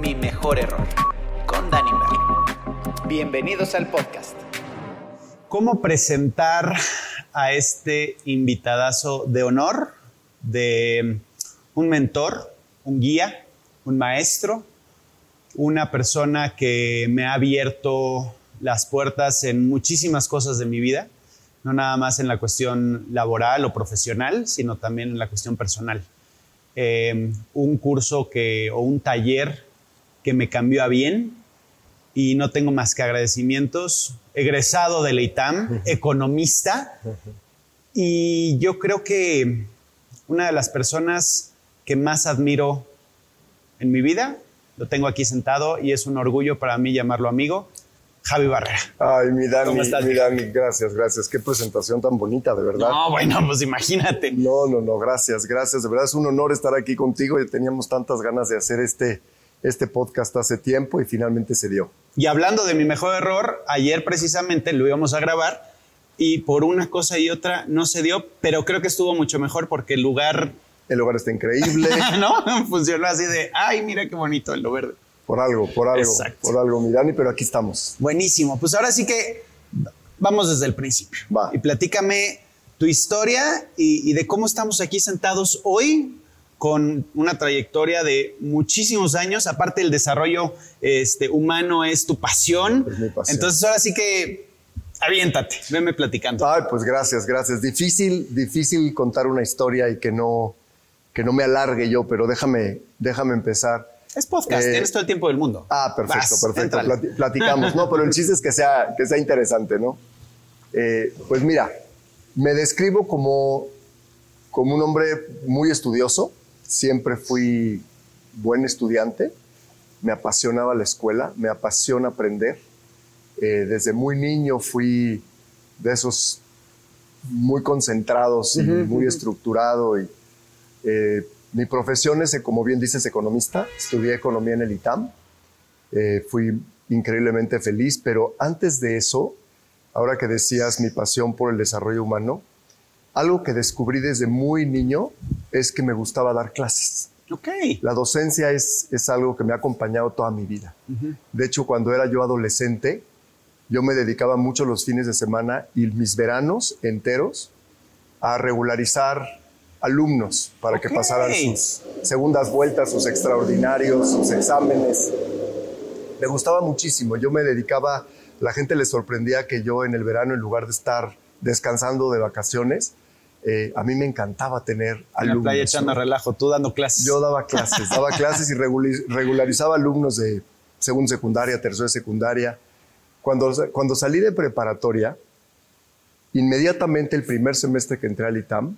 Mi mejor error con Danny. Bienvenidos al podcast. ¿Cómo presentar a este invitadazo de honor, de un mentor, un guía, un maestro, una persona que me ha abierto las puertas en muchísimas cosas de mi vida, no nada más en la cuestión laboral o profesional, sino también en la cuestión personal. Eh, un curso que, o un taller que me cambió a bien y no tengo más que agradecimientos. Egresado del ITAM, economista, y yo creo que una de las personas que más admiro en mi vida, lo tengo aquí sentado y es un orgullo para mí llamarlo amigo, Javi Barrera. Ay, mi Dani, ¿Cómo estás, mi? Dani, gracias, gracias. Qué presentación tan bonita, de verdad. No, bueno, pues imagínate. No, no, no, gracias, gracias. De verdad es un honor estar aquí contigo. y Teníamos tantas ganas de hacer este, este podcast hace tiempo y finalmente se dio. Y hablando de mi mejor error, ayer precisamente lo íbamos a grabar y por una cosa y otra no se dio, pero creo que estuvo mucho mejor porque el lugar, El lugar está increíble. ¿no? Funcionó así de, ay, mira qué bonito el verde. Por algo, por algo, Exacto. por algo, mi Dani, pero aquí estamos. Buenísimo. Pues ahora sí que vamos desde el principio. Va. Y platícame tu historia y, y de cómo estamos aquí sentados hoy con una trayectoria de muchísimos años. Aparte, el desarrollo este, humano es tu pasión. Es mi pasión. Entonces, ahora sí que aviéntate, venme platicando. Ay, pues gracias, gracias. Difícil, difícil contar una historia y que no, que no me alargue yo, pero déjame, déjame empezar. Es podcast, Eh, tienes todo el tiempo del mundo. Ah, perfecto, Vas, perfecto. platicamos, ¿no? Pero el chiste es que sea, que sea interesante, ¿no? Eh, pues mira, me describo como, como un hombre muy estudioso. Siempre fui buen estudiante. Me apasionaba la escuela, me apasiona aprender. Eh, desde muy niño fui de esos muy concentrados y muy estructurado. Y, eh, mi profesión es, como bien dices, economista. Estudié economía en el ITAM. Eh, fui increíblemente feliz, pero antes de eso, ahora que decías mi pasión por el desarrollo humano, algo que descubrí desde muy niño es que me gustaba dar clases. Ok. La docencia es, es algo que me ha acompañado toda mi vida. De hecho, cuando era yo adolescente, yo me dedicaba mucho los fines de semana y mis veranos enteros a regularizar alumnos para que pasaran sus segundas vueltas, sus extraordinarios, sus exámenes. Me gustaba muchísimo. Yo me dedicaba, la gente le sorprendía que yo en el verano, en lugar de estar descansando de vacaciones, eh, a mí me encantaba tener En alumnos. la playa echando relajo, tú dando clases. Yo daba clases, daba clases y regularizaba alumnos de segunda secundaria, tercera secundaria. Cuando, cuando salí de preparatoria, inmediatamente el primer semestre que entré al ITAM,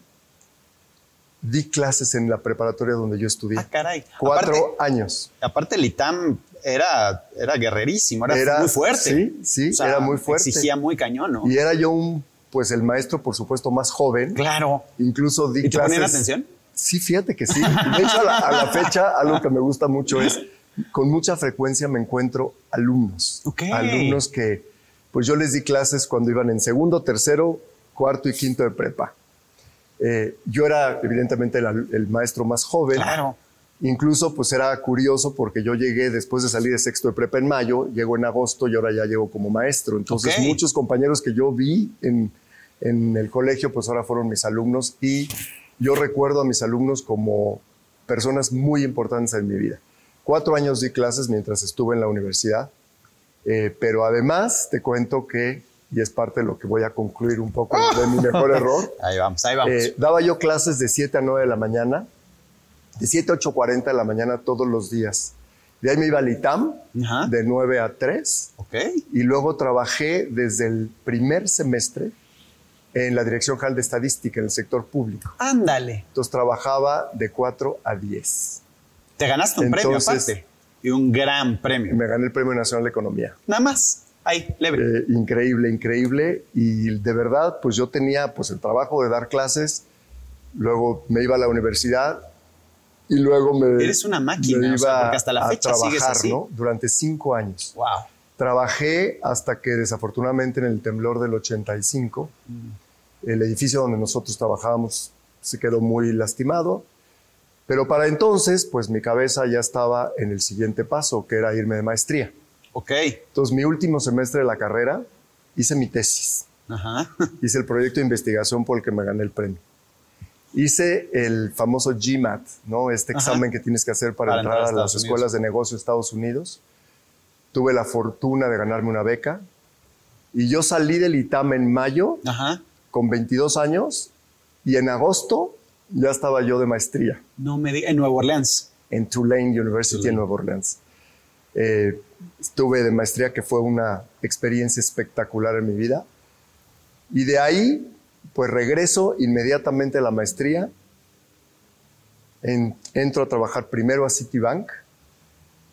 di clases en la preparatoria donde yo estudié. Ah, caray. Cuatro Aparte- años. Aparte, el ITAM era, era guerrerísimo, era, muy fuerte. Sí, sí, O sea, era muy fuerte. Exigía muy cañón, ¿no? Y era yo un, pues el maestro, por supuesto, más joven. Claro. Incluso di ¿Y te clases. ponían atención? Sí, fíjate que sí. De hecho, a la, a la fecha, algo que me gusta mucho es, con mucha frecuencia me encuentro alumnos. Ok. Alumnos que, pues yo les di clases cuando iban en segundo, tercero, cuarto y quinto de prepa. Eh, yo era, evidentemente, el, al- el maestro más joven. Claro. Incluso, pues era curioso porque yo llegué después de salir de sexto de prepa en mayo, llego en agosto y ahora ya llego como maestro. Entonces, Ok. muchos compañeros que yo vi en, en el colegio, pues ahora fueron mis alumnos y yo recuerdo a mis alumnos como personas muy importantes en mi vida. Cuatro años di clases mientras estuve en la universidad, eh, pero además te cuento que, y es parte de lo que voy a concluir un poco de mi mejor error, Ahí vamos, ahí vamos. eh, daba yo clases de 7 a 9 de la mañana, de 7 a 8.40 de la mañana todos los días. De ahí me iba al ITAM, Ajá. de 9 a 3, ok. y luego trabajé desde el primer semestre en la Dirección General de Estadística en el sector público. Ándale. Entonces trabajaba de 4 a 10. Te ganaste un premio Entonces- aparte. Y un gran premio. Me gané el Premio Nacional de Economía. Nada más. Ahí, leve. Eh, increíble, increíble. Y de verdad, pues yo tenía pues el trabajo de dar clases, luego me iba a la universidad y luego me... Eres una máquina, me o sea, iba porque hasta la a fecha sigues trabajar, así. ¿no? Durante cinco años. wow. Trabajé hasta que desafortunadamente en el temblor del 85, el edificio donde nosotros trabajábamos se quedó muy lastimado. Pero para entonces, pues mi cabeza ya estaba en el siguiente paso, que era irme de maestría. Ok. Entonces, mi último semestre de la carrera, hice mi tesis. Ajá. Hice el proyecto de investigación por el que me gané el premio. Hice el famoso GMAT, ¿no? Este Ajá. examen que tienes que hacer para, Para entrar, entrar a a las Estados escuelas de negocio de Estados Unidos. Tuve la fortuna de ganarme una beca. Y yo salí del ITAM en mayo Ajá. con 22 años y en agosto ya estaba yo de maestría No me diga. En Nueva Orleans. en Tulane University Tulane. en Nueva Orleans. Eh, estuve de maestría que fue una experiencia espectacular en mi vida. Y de ahí, pues regreso inmediatamente a la maestría. En- entro a trabajar primero a Citibank,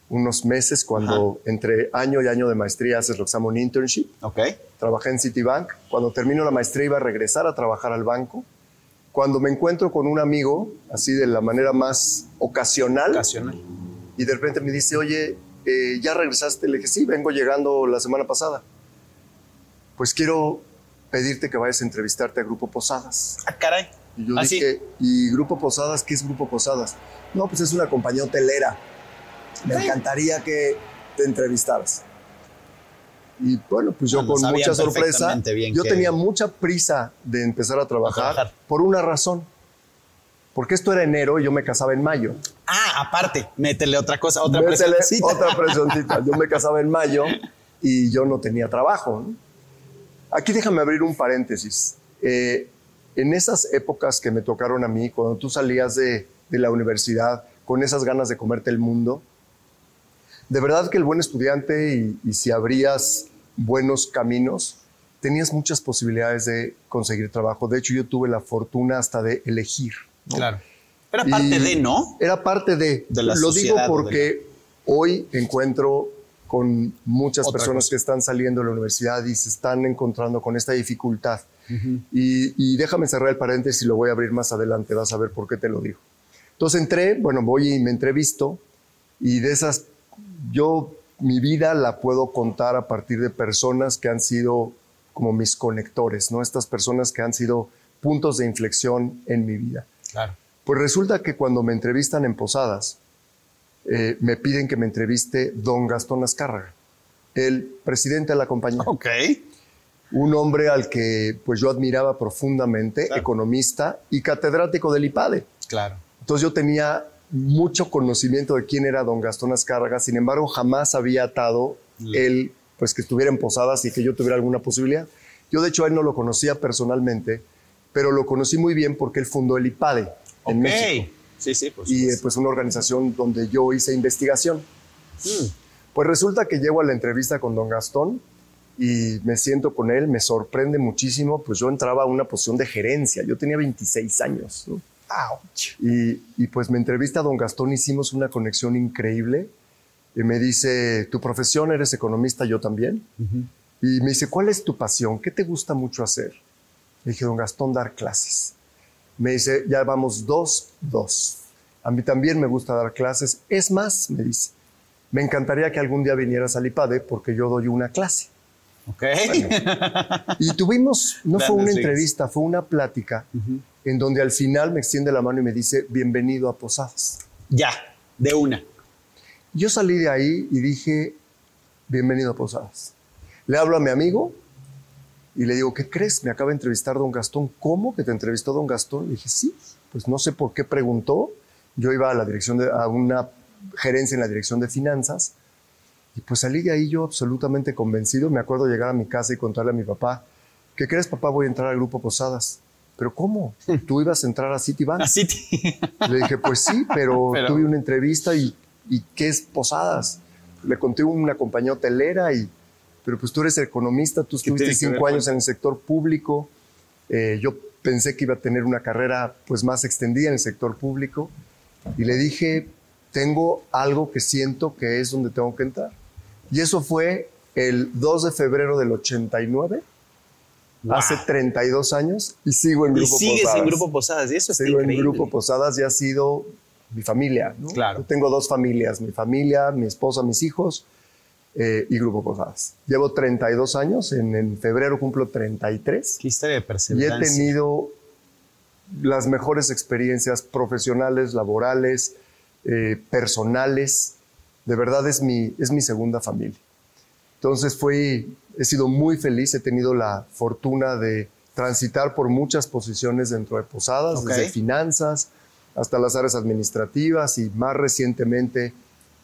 unos meses, cuando entre año y año de maestría haces lo que se llama un internship. Ok. Trabajé en Citibank. Cuando termino la maestría iba a regresar a trabajar al banco. Cuando me encuentro con un amigo, así de la manera más ocasional, Ocasional. y de repente me dice, oye, eh, ¿ya regresaste? Le dije, sí, vengo llegando la semana pasada. Pues quiero pedirte que vayas a entrevistarte a Grupo Posadas. Ah, caray. Y yo Ah, sí. dije, ¿y Grupo Posadas? ¿Qué es Grupo Posadas? No, pues es una compañía hotelera. Me encantaría que te entrevistaras. Y bueno, pues yo con mucha sorpresa, yo que- tenía mucha prisa de empezar a trabajar, trabajar. por una razón. Porque esto era enero y yo me casaba en mayo. Ah, aparte, métele otra cosa, otra Métele presioncita. Otra presioncita. Yo me casaba en mayo y yo no tenía trabajo. ¿no? Aquí déjame abrir un paréntesis. Eh, en esas épocas que me tocaron a mí, cuando tú salías de, de la universidad con esas ganas de comerte el mundo, de verdad que el buen estudiante y, y si abrías buenos caminos, tenías muchas posibilidades de conseguir trabajo. De hecho, yo tuve la fortuna hasta de elegir. ¿No? Claro. Era parte Y de, ¿no? Era parte de. De la Lo digo porque hoy encuentro con muchas Otra personas cosa. que están saliendo de la universidad y se están encontrando con esta dificultad. y, y déjame cerrar el paréntesis y lo voy a abrir más adelante, vas a ver por qué te lo digo. Entonces entré, bueno, voy y me entrevisto y de esas, yo mi vida la puedo contar a partir de personas que han sido como mis conectores, ¿no? Estas personas que han sido puntos de inflexión en mi vida. Claro. Pues resulta que cuando me entrevistan en Posadas, eh, me piden que me entreviste don Gastón Azcárraga, el presidente de la compañía. Ok. Un hombre al que pues yo admiraba profundamente, Claro. economista y catedrático del IPADE. Claro. Entonces yo tenía mucho conocimiento de quién era don Gastón Azcárraga, sin embargo jamás había atado él pues que estuviera en Posadas y que yo tuviera alguna posibilidad. Yo de hecho a él no lo conocía personalmente, pero lo conocí muy bien porque él fundó el IPADE en. México Sí, sí, pues. y eh, pues una organización donde yo hice investigación. Pues resulta que llego a la entrevista con don Gastón y me siento con él, me sorprende muchísimo, pues yo entraba a una posición de gerencia, yo tenía 26 años, ¿no? Y, y pues me entrevista don Gastón, hicimos una conexión increíble y me dice, ¿tu profesión eres economista? Yo también. Y me dice, ¿cuál es tu pasión? ¿Qué te gusta mucho hacer? Le dije, don Gastón, dar clases. Me dice, ya vamos dos, dos. A mí también me gusta dar clases. Es más, me dice, me encantaría que algún día vinieras al IPADE porque yo doy una clase. Ok. Y tuvimos, no fue una entrevista, fue una plática en donde al final me extiende la mano y me dice, bienvenido a Posadas. ya, de una. Yo salí de ahí y dije, bienvenido a Posadas. Le hablo a mi amigo y le digo, ¿qué crees? Me acaba de entrevistar don Gastón. ¿Cómo que te entrevistó don Gastón? Le dije, sí. Pues no sé por qué preguntó. Yo iba a la dirección de, a una gerencia en la dirección de finanzas y pues salí de ahí yo absolutamente convencido. Me acuerdo llegar a mi casa y contarle a mi papá, ¿qué crees papá? Voy a entrar al grupo Posadas. ¿Pero cómo? ¿Tú ibas a entrar a Citibank? Así te- Le dije, pues sí, pero, Pero- tuve una entrevista y, y ¿qué es Posadas? Le conté una compañía hotelera y, pero pues tú eres economista, tú ¿Qué estuviste ver cinco años en el sector público, eh, yo pensé que iba a tener una carrera pues más extendida en el sector público y le dije, tengo algo que siento que es donde tengo que entrar. Y eso fue el 2 de febrero del 89, Wow. hace 32 años y sigo en Y Grupo sigues Posadas. en Grupo Posadas y eso está Sigo en. Grupo Posadas y ha sido mi familia. ¿no? Claro. Yo tengo dos familias, mi familia, mi esposa, mis hijos. Eh, y Grupo Posadas. Llevo 32 años, en, en febrero cumplo 33. Qué historia de Y he perseverancia. tenido las mejores experiencias profesionales, laborales, eh, personales. De verdad es mi, es mi segunda familia. Entonces fui, he sido muy feliz, he tenido la fortuna de transitar por muchas posiciones dentro de Posadas, Ok. desde finanzas hasta las áreas administrativas y más recientemente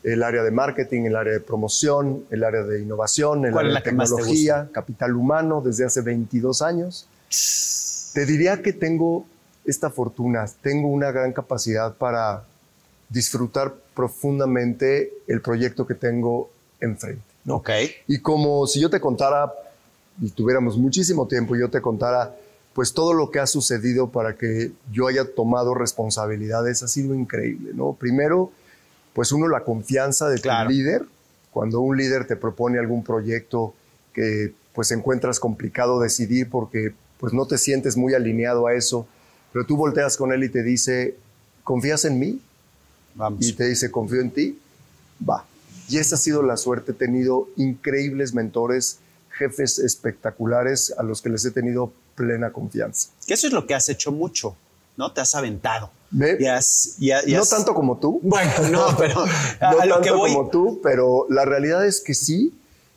el área de marketing, el área de promoción, el área de innovación, el ¿Cuál es área de más te tecnología, capital humano desde hace 22 años. Te diría que tengo esta fortuna, tengo una gran capacidad para disfrutar profundamente el proyecto que tengo enfrente. ¿no? Ok. Y como si yo te contara, y tuviéramos muchísimo tiempo, yo te contara, pues todo lo que ha sucedido para que yo haya tomado responsabilidades ha sido increíble, ¿no? Primero, pues uno, la confianza de Claro. tu líder. Cuando un líder te propone algún proyecto que pues encuentras complicado decidir porque pues no te sientes muy alineado a eso, pero tú volteas con él y te dice, ¿confías en mí? Vamos. y te dice, confío en ti, va. Y esa ha sido la suerte. He tenido increíbles mentores, jefes espectaculares a los que les he tenido plena confianza. Que eso es lo que has hecho mucho, ¿no? Te has aventado. Y no tanto como tú. Bueno, no, pero a, no a lo tanto que voy. como tú, pero la realidad es que sí,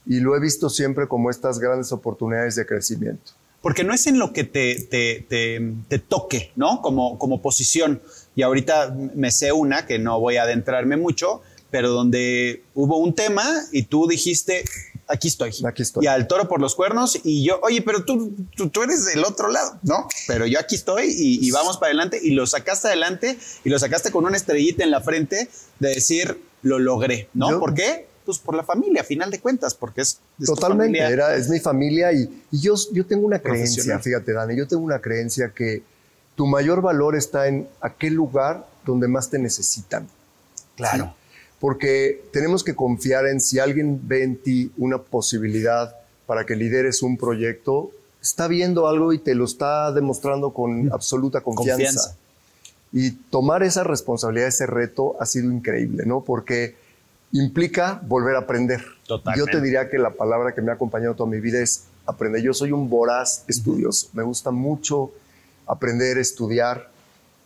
y lo he visto siempre como estas grandes oportunidades de crecimiento. Porque no es en lo que te, te, te- te toque, ¿no? Como, como posición. Y ahorita me sé una, que no voy a adentrarme mucho, pero donde hubo un tema y tú dijiste, aquí estoy. Aquí estoy. Y al toro por los cuernos y yo, oye, pero tú, tú, tú eres del otro lado, ¿no? Pero yo aquí estoy y, y vamos para adelante y lo sacaste adelante y lo sacaste con una estrellita en la frente de decir, lo logré, ¿no? Yo- ¿Por qué? Pues por la familia, a final de cuentas, porque es... es Totalmente, familia. era, es mi familia y, y yo, yo tengo una creencia, fíjate Dani, yo tengo una creencia que tu mayor valor está en aquel lugar donde más te necesitan. Claro. Porque tenemos que confiar en si alguien ve en ti una posibilidad para que lideres un proyecto, está viendo algo y te lo está demostrando con absoluta confianza. Confianza. Y tomar esa responsabilidad, ese reto, ha sido increíble, ¿no? Porque implica volver a aprender. Totalmente. Yo te diría que la palabra que me ha acompañado toda mi vida es aprender. Yo soy un voraz estudioso. Me gusta mucho aprender, estudiar.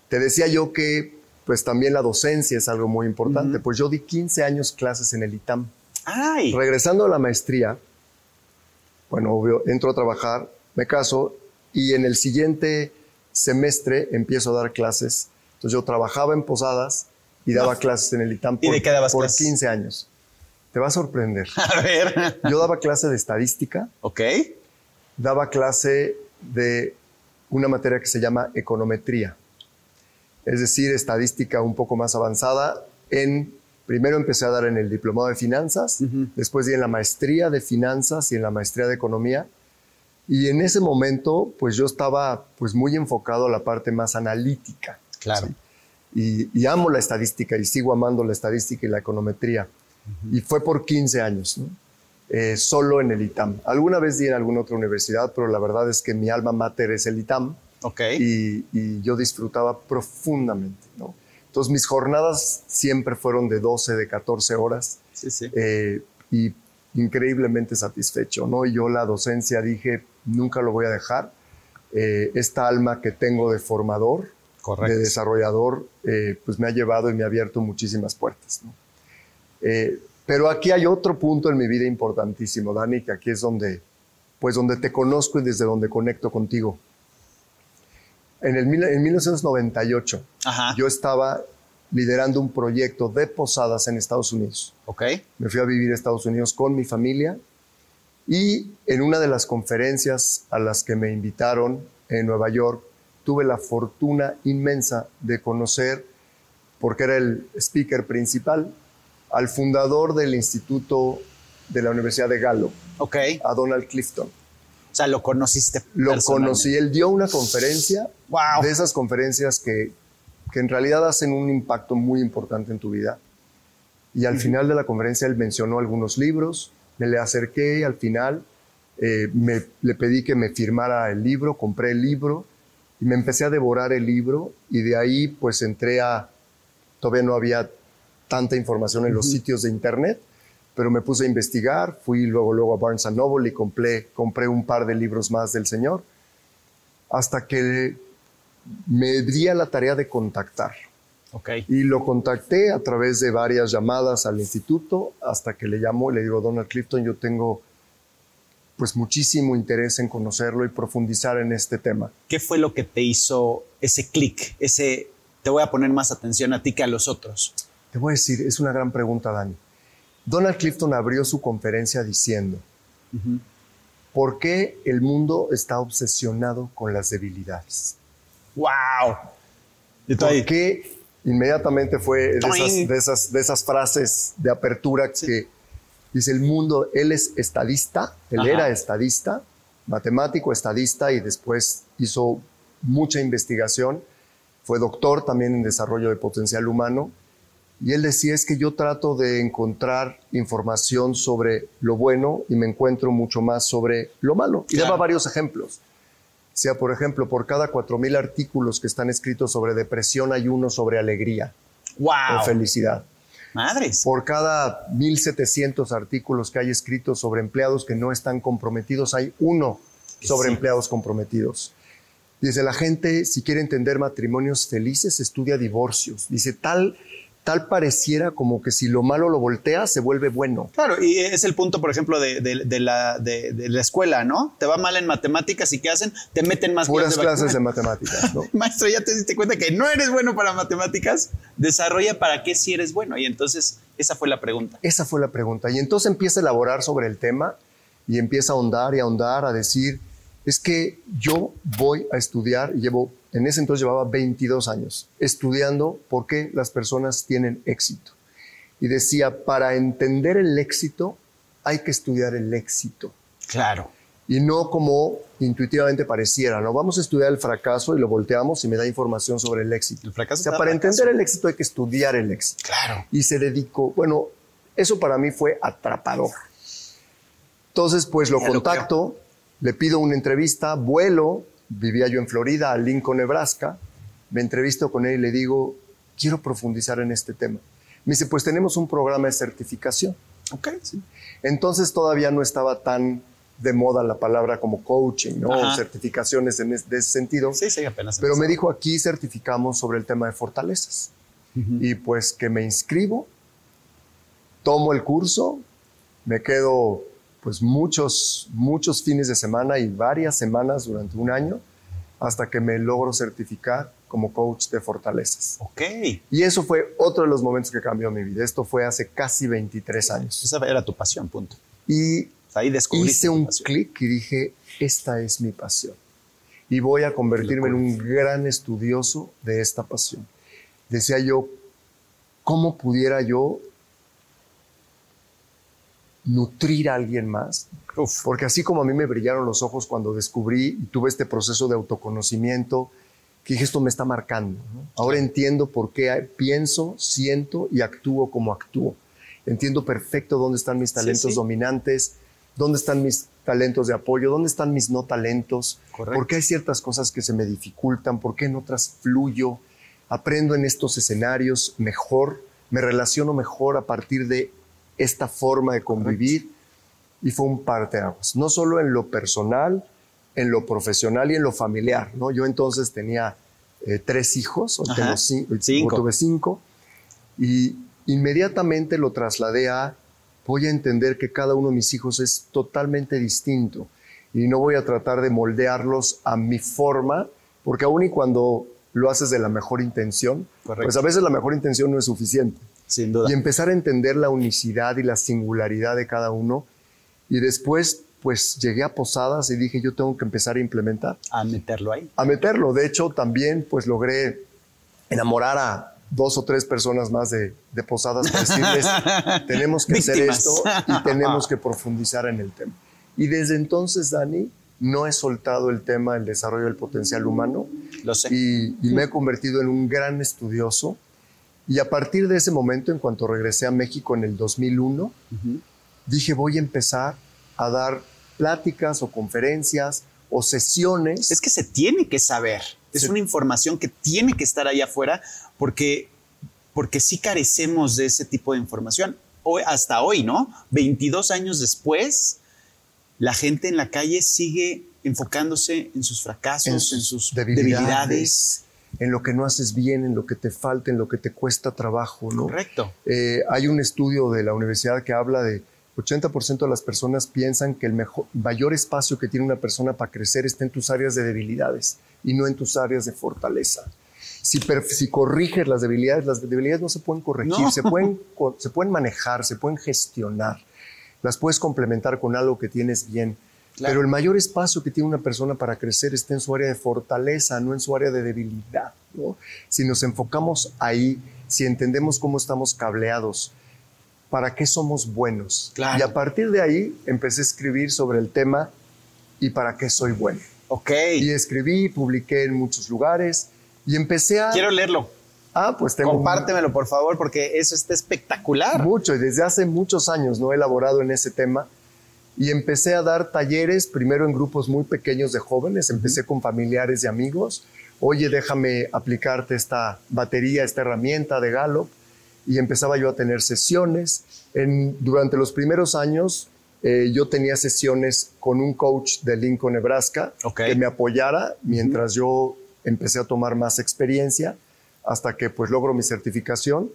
Te decía yo que pues también la docencia es algo muy importante. Pues yo di 15 años clases en el ITAM. Ay, Regresando a la maestría, bueno, obvio, entro a trabajar, me caso y en el siguiente semestre empiezo a dar clases. Entonces yo trabajaba en Posadas y daba clases en el ITAM ¿Y por, de qué dabas por clases? 15 años. Te va a sorprender. a ver. Yo daba clase de estadística, ok. daba clase de una materia que se llama econometría, es decir, estadística un poco más avanzada. En, primero empecé a dar en el diplomado de finanzas, después di en la maestría de finanzas y en la maestría de economía. Y en ese momento, pues yo estaba pues muy enfocado a la parte más analítica. Claro. Y, y amo la estadística y sigo amando la estadística y la econometría. Y fue por 15 años, ¿no? Eh, solo en el ITAM. Alguna vez di en alguna otra universidad, pero la verdad es que mi alma mater es el ITAM Ok. y, y yo disfrutaba profundamente. ¿no? Entonces mis jornadas siempre fueron de 12, de 14 horas sí, sí. eh, y increíblemente satisfecho. ¿no? Y yo la docencia dije, nunca lo voy a dejar. Eh, esta alma que tengo de formador, Correcto. de desarrollador, eh, pues me ha llevado y me ha abierto muchísimas puertas. ¿no? Eh, pero aquí hay otro punto en mi vida importantísimo, Dani, que aquí es donde, pues donde te conozco y desde donde conecto contigo. En, el, en 1998 Ajá. yo estaba liderando un proyecto de posadas en Estados Unidos. ok. Me fui a vivir a Estados Unidos con mi familia y en una de las conferencias a las que me invitaron en Nueva York, tuve la fortuna inmensa de conocer, porque era el speaker principal, al fundador del Instituto de la Universidad de Gallup, Ok. a Donald Clifton. O sea, lo conociste. Lo conocí, él dio una conferencia, Wow. de esas conferencias que, que en realidad hacen un impacto muy importante en tu vida. Y al final de la conferencia él mencionó algunos libros, me le acerqué y al final eh, me, le pedí que me firmara el libro, compré el libro y me empecé a devorar el libro y de ahí pues entré a, todavía no había tanta información en los sitios de internet, pero me puse a investigar, fui luego, luego a Barnes Noble y compré, compré un par de libros más del Señor, hasta que me di a la tarea de contactar. Okay. Y lo contacté a través de varias llamadas al instituto, hasta que le llamó y le digo, Donald Clifton, yo tengo pues muchísimo interés en conocerlo y profundizar en este tema. ¿Qué fue lo que te hizo ese clic, ese te voy a poner más atención a ti que a los otros? Te voy a decir, es una gran pregunta, Dani. Donald Clifton abrió su conferencia diciendo, ¿por qué el mundo está obsesionado con las debilidades? ¡Wow! ¿Por qué inmediatamente fue de esas, de esas, frases de apertura que dice el mundo, él es estadista, él era estadista, matemático, estadista y después hizo mucha investigación, fue doctor también en desarrollo de potencial humano y él decía es que yo trato de encontrar información sobre lo bueno y me encuentro mucho más sobre lo malo. Y daba varios ejemplos. O sea, por ejemplo, por cada 4.000 artículos que están escritos sobre depresión hay uno sobre alegría wow. o felicidad. Madres. Por cada 1.700 artículos que hay escritos sobre empleados que no están comprometidos, hay uno sobre empleados comprometidos. Dice, la gente, si quiere entender matrimonios felices, estudia divorcios. Dice, tal tal pareciera como que si lo malo lo voltea, se vuelve bueno. Claro, y es el punto, por ejemplo, de, la, de, la, escuela, ¿no? Te va mal en matemáticas y ¿qué hacen? Te meten más Puras clases de, matemáticas, ¿no? Maestro, ya te diste cuenta que no eres bueno para matemáticas, desarrolla para qué si eres bueno. Y entonces, esa fue la pregunta. Esa fue la pregunta. Y entonces empieza a elaborar sobre el tema y empieza a ahondar y a ahondar, a decir, es que yo voy a estudiar y llevo en ese entonces llevaba 22 años estudiando por qué las personas tienen éxito. Y decía, para entender el éxito hay que estudiar el éxito. Claro. Y no como intuitivamente pareciera, ¿no? Vamos a estudiar el fracaso y lo volteamos y me da información sobre el éxito. El fracaso. O sea, para entender el éxito hay que estudiar el éxito. Claro. Y se dedicó, bueno, eso para mí fue atrapador. Entonces, pues lo contacto, le pido una entrevista, vuelo, vivía yo en Florida, Lincoln, Nebraska, me entrevisto con él y le digo, quiero profundizar en este tema. Me dice, pues tenemos un programa de certificación. Ok, sí. Entonces todavía no estaba tan de moda la palabra como coaching, ¿no? certificaciones en ese sentido. Sí, sí, apenas. Pero me dijo, aquí certificamos sobre el tema de fortalezas. Y pues que me inscribo, tomo el curso, me quedo pues muchos, muchos fines de semana y varias semanas durante un año hasta que me logro certificar como coach de fortalezas. Ok. Y eso fue otro de los momentos que cambió mi vida. Esto fue hace casi 23 años. Esa era tu pasión, punto. Y ahí hice un clic y dije, esta es mi pasión. Y voy a convertirme en un gran estudioso de esta pasión. Decía yo, ¿cómo pudiera yo nutrir a alguien más. Porque así como a mí me brillaron los ojos cuando descubrí y tuve este proceso de autoconocimiento, que dije, esto me está marcando. Ahora entiendo por qué pienso, siento y actúo como actúo. Entiendo perfecto dónde están mis talentos dominantes, dónde están mis talentos de apoyo, dónde están mis no talentos, por qué hay ciertas cosas que se me dificultan, por qué en otras fluyo, aprendo en estos escenarios mejor, me relaciono mejor a partir de esta forma de convivir y fue un parteaguas, no solo en lo personal, en lo profesional y en lo familiar. ¿no? Yo entonces tenía eh, tres hijos, o tengo cinco. tuve cinco, y inmediatamente lo trasladé a, voy a entender que cada uno de mis hijos es totalmente distinto y no voy a tratar de moldearlos a mi forma, porque aun y cuando lo haces de la mejor intención, pues a veces la mejor intención no es suficiente. Sin duda. Y empezar a entender la unicidad y la singularidad de cada uno. Y después, pues llegué a Posadas y dije, yo tengo que empezar a implementar. A meterlo ahí. A meterlo. De hecho, también, pues logré enamorar a dos o tres personas más de, Posadas para decirles, tenemos que hacer esto y tenemos que profundizar en el tema. Y desde entonces, Dani, no he soltado el tema del desarrollo del potencial humano. Lo sé. y me he convertido en un gran estudioso y a partir de ese momento, en cuanto regresé a México en el 2001, dije, voy a empezar a dar pláticas o conferencias o sesiones. Es que se tiene que saber. Es una información que tiene que estar allá afuera porque, porque sí carecemos de ese tipo de información. hoy, hasta hoy, ¿no? 22 años después, la gente en la calle sigue enfocándose en sus fracasos, en sus, debilidades, en lo que no haces bien, en lo que te falta, en lo que te cuesta trabajo, ¿no? Correcto. Eh, hay un estudio de la universidad que habla de 80% de las personas piensan que el mejor, mayor espacio que tiene una persona para crecer está en tus áreas de debilidades y no en tus áreas de fortaleza. Si, si corriges las debilidades, las debilidades no se pueden corregir, se, pueden, se pueden manejar, se pueden gestionar, las puedes complementar con algo que tienes bien. Pero el mayor espacio que tiene una persona para crecer está en su área de fortaleza, no en su área de debilidad. Si nos enfocamos ahí, si entendemos cómo estamos cableados, para qué somos buenos. Y a partir de ahí empecé a escribir sobre el tema y para qué soy bueno. Ok. Y escribí, publiqué en muchos lugares y empecé a... Quiero leerlo. Ah, pues tengo... Compártemelo, por favor, porque eso está espectacular. Mucho, y desde hace muchos años no he elaborado en ese tema. Y empecé a dar talleres, primero en grupos muy pequeños de jóvenes, empecé con familiares y amigos. Oye, déjame aplicarte esta batería, esta herramienta de Gallup y empezaba yo a tener sesiones. En, durante los primeros años eh, yo tenía sesiones con un coach de Lincoln, Nebraska, que me apoyara mientras yo empecé a tomar más experiencia hasta que pues logro mi certificación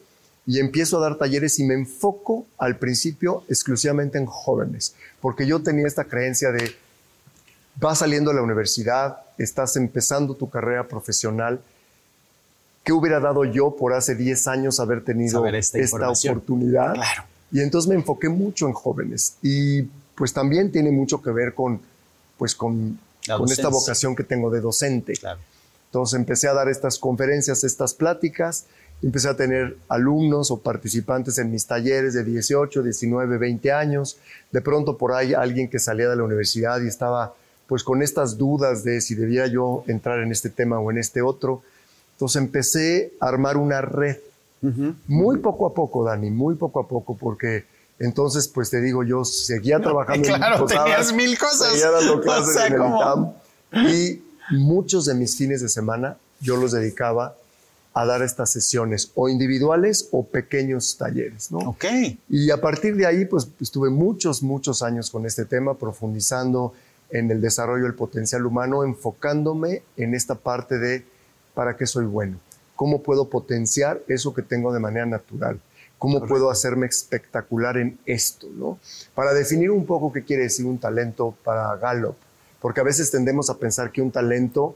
y empiezo a dar talleres y me enfoco al principio exclusivamente en jóvenes, porque yo tenía esta creencia de vas saliendo de la universidad, estás empezando tu carrera profesional ¿Qué hubiera dado yo por hace 10 años haber tenido esta, oportunidad? Claro. Y entonces me enfoqué mucho en jóvenes. Y pues también tiene mucho que ver con, pues con, con esta vocación que tengo de docente. Claro. Entonces empecé a dar estas conferencias, estas pláticas, empecé a tener alumnos o participantes en mis talleres de 18, 19, 20 años. De pronto por ahí alguien que salía de la universidad y estaba pues con estas dudas de si debía yo entrar en este tema o en este otro. Entonces empecé a armar una red, muy poco a poco, Dani, muy poco a poco, porque entonces, pues te digo, yo seguía trabajando claro, en tenías mil cosas. Seguía dando clases en el ITAM, y muchos de mis fines de semana yo los dedicaba a dar estas sesiones, o individuales o pequeños talleres, ¿no? Ok. Y a partir de ahí, pues estuve muchos, muchos años con este tema, profundizando en el desarrollo del potencial humano, enfocándome en esta parte de para qué soy bueno, cómo puedo potenciar eso que tengo de manera natural, cómo puedo hacerme espectacular en esto, ¿no? Para definir un poco qué quiere decir un talento para Gallup, porque a veces tendemos a pensar que un talento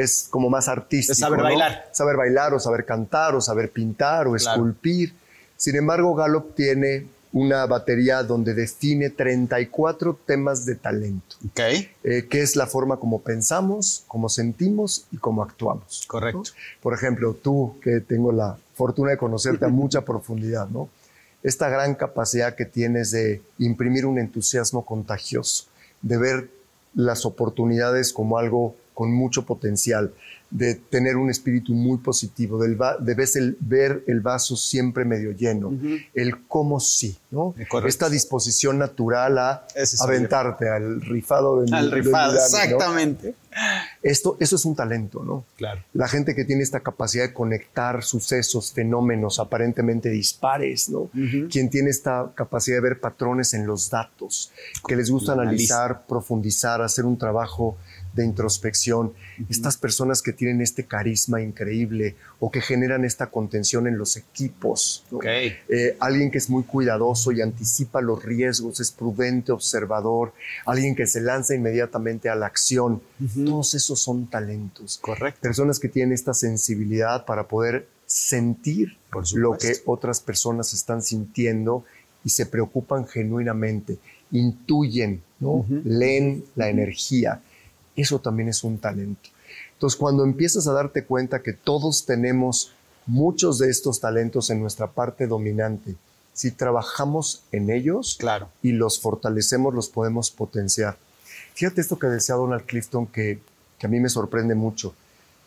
es como más artístico. Es saber bailar. Saber bailar o saber cantar o saber pintar o esculpir. Sin embargo, Gallup tiene una batería donde define 34 temas de talento. Okay. Eh, que es la forma como pensamos, como sentimos y cómo actuamos. Correcto. Por ejemplo, tú, que tengo la fortuna de conocerte a mucha profundidad, ¿no? Esta gran capacidad que tienes de imprimir un entusiasmo contagioso, de ver las oportunidades como algo con mucho potencial, de tener un espíritu muy positivo, del de el, ver el vaso siempre medio lleno, el cómo sí, ¿no? Esta disposición natural a aventarte al rifado del Al rifado, exactamente. Esto, eso es un talento, ¿no? Claro. La gente que tiene esta capacidad de conectar sucesos, fenómenos aparentemente dispares, ¿no? Quien tiene esta capacidad de ver patrones en los datos, que les gusta analizar, profundizar, hacer un trabajo de introspección, estas personas que tienen este carisma increíble o que generan esta contención en los equipos. Eh, alguien que es muy cuidadoso y anticipa los riesgos, es prudente, observador, alguien que se lanza inmediatamente a la acción. Todos esos son talentos. Correcto. Personas que tienen esta sensibilidad para poder sentir lo que otras personas están sintiendo y se preocupan genuinamente, intuyen, ¿no? leen la energía eso también es un talento. Entonces, cuando empiezas a darte cuenta que todos tenemos muchos de estos talentos en nuestra parte dominante, si trabajamos en ellos claro. y los fortalecemos, los podemos potenciar. Fíjate esto que decía Donald Clifton que, que a mí me sorprende mucho.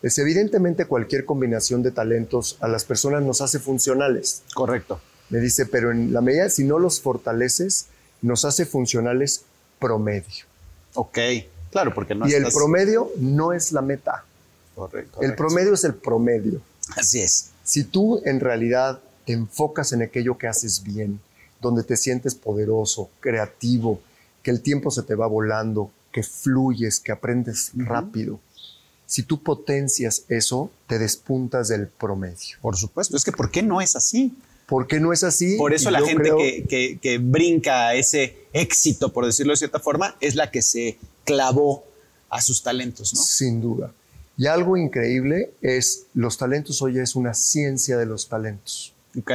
Es evidentemente cualquier combinación de talentos a las personas nos hace funcionales. Correcto. Me dice, pero en la medida si no los fortaleces, nos hace funcionales promedio. Ok. Claro, porque no Y el promedio no es la meta. Correcto. El promedio es el promedio. Así es. Si tú en realidad te enfocas en aquello que haces bien, donde te sientes poderoso, creativo, que el tiempo se te va volando, que fluyes, que aprendes rápido. Si tú potencias eso, te despuntas del promedio. Por supuesto, es que ¿por qué no es así? ¿Por qué no es así? Por eso Y la gente creo- que, que- que brinca a ese éxito, por decirlo de cierta forma, es la que se clavó a sus talentos, ¿no? Sin duda. Y algo increíble es, los talentos hoy es una ciencia de los talentos. ¿Ok?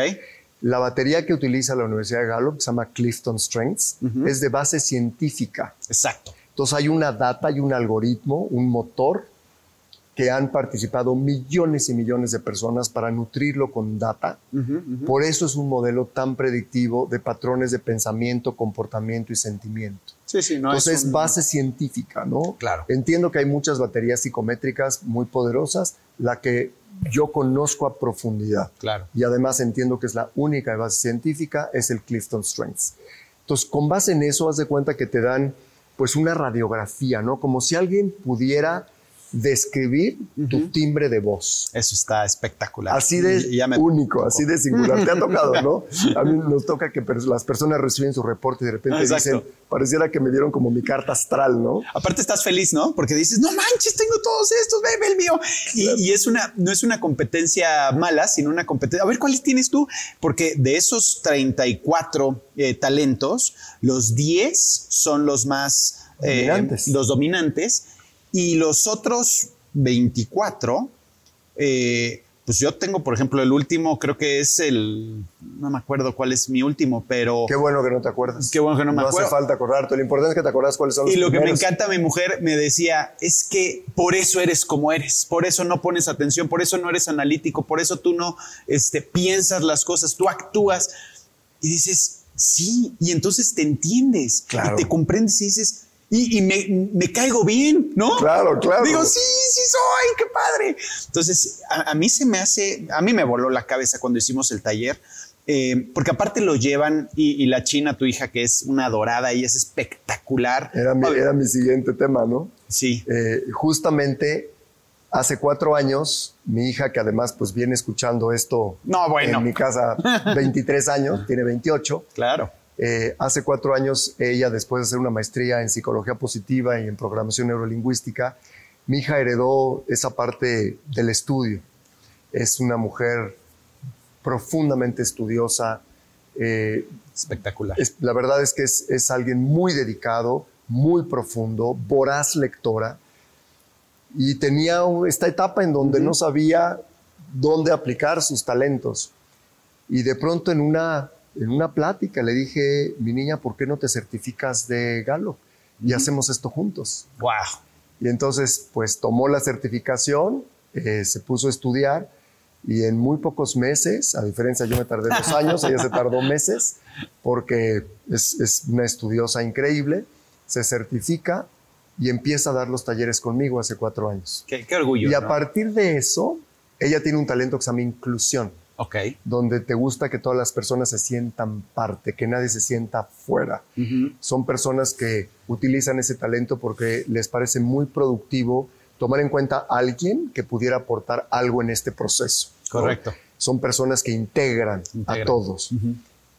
La batería que utiliza la Universidad de Gallup, que se llama Clifton Strengths, es de base científica. Exacto. Entonces hay una data, hay un algoritmo, un motor que han participado millones y millones de personas para nutrirlo con data. Por eso es un modelo tan predictivo de patrones de pensamiento, comportamiento y sentimiento. Sí, sí, no Entonces es un- base científica, ¿no? Claro. Entiendo que hay muchas baterías psicométricas muy poderosas, la que yo conozco a profundidad. Claro. Y además entiendo que es la única de base científica, es el Clifton Strengths. Entonces, con base en eso, haz de cuenta que te dan pues una radiografía, ¿no? Como si alguien pudiera describir tu timbre de voz. Eso está espectacular. Así de Y- y ya me- único, así de singular. Te ha tocado, ¿no? A mí nos toca que las personas reciben su reporte y de repente Exacto. dicen, pareciera que me dieron como mi carta astral, ¿no? Aparte estás feliz, ¿no? Porque dices, no manches, tengo todos estos, ve el mío. Y, y es una, no es una competencia mala, sino una competencia. A ver, ¿cuáles tienes tú? Porque de esos 34 eh, talentos, los 10 son los más eh, Dominantes. los dominantes y los otros 24, eh, pues yo tengo, por ejemplo, el último, creo que es el, no me acuerdo cuál es mi último, pero... Qué bueno que no te acuerdas. Qué bueno que no me acuerdo. hace falta acordarte. Lo importante es que te acuerdas cuáles son los Y lo que me primeros. encanta, mi mujer me decía, es que por eso eres como eres, por eso no pones atención, por eso no eres analítico, por eso tú no este, piensas las cosas, tú actúas. Y dices, sí, y entonces te entiendes, Claro. y te comprendes y dices, y, y me, me caigo bien, ¿no? Claro, claro. Digo, sí, sí soy, qué padre. Entonces, a, a mí se me hace, a mí me voló la cabeza cuando hicimos el taller, eh, porque aparte lo llevan y, y la China, tu hija, que es una adorada y es espectacular. Era mi, era mi siguiente tema, ¿no? Sí, Eh, justamente hace cuatro años, mi hija, que además pues viene escuchando esto No, bueno. en mi casa 23 años, tiene 28. claro. Eh, hace cuatro años, ella, después de hacer una maestría en psicología positiva y en programación neurolingüística, mi hija heredó esa parte del estudio. Es una mujer profundamente estudiosa. eh, Espectacular. es- la verdad es que es, es alguien muy dedicado, muy profundo, voraz lectora. Y tenía esta etapa en donde no sabía dónde aplicar sus talentos. Y de pronto en una, en una plática le dije, mi niña, ¿por qué no te certificas de Galo? Y hacemos esto juntos. Wow. Y entonces, pues tomó la certificación, eh, se puso a estudiar y en muy pocos meses, a diferencia yo me tardé dos años, ella se tardó meses porque es, es una estudiosa increíble, se certifica y empieza a dar los talleres conmigo hace cuatro años. Qué, qué orgullo. Y a ¿no? partir de eso, ella tiene un talento que se llama inclusión, Ok. donde te gusta que todas las personas se sientan parte, que nadie se sienta fuera son personas que utilizan ese talento porque les parece muy productivo tomar en cuenta a alguien que pudiera aportar algo en este proceso. ¿no? Correcto. Son personas que integran, Integran. a todos.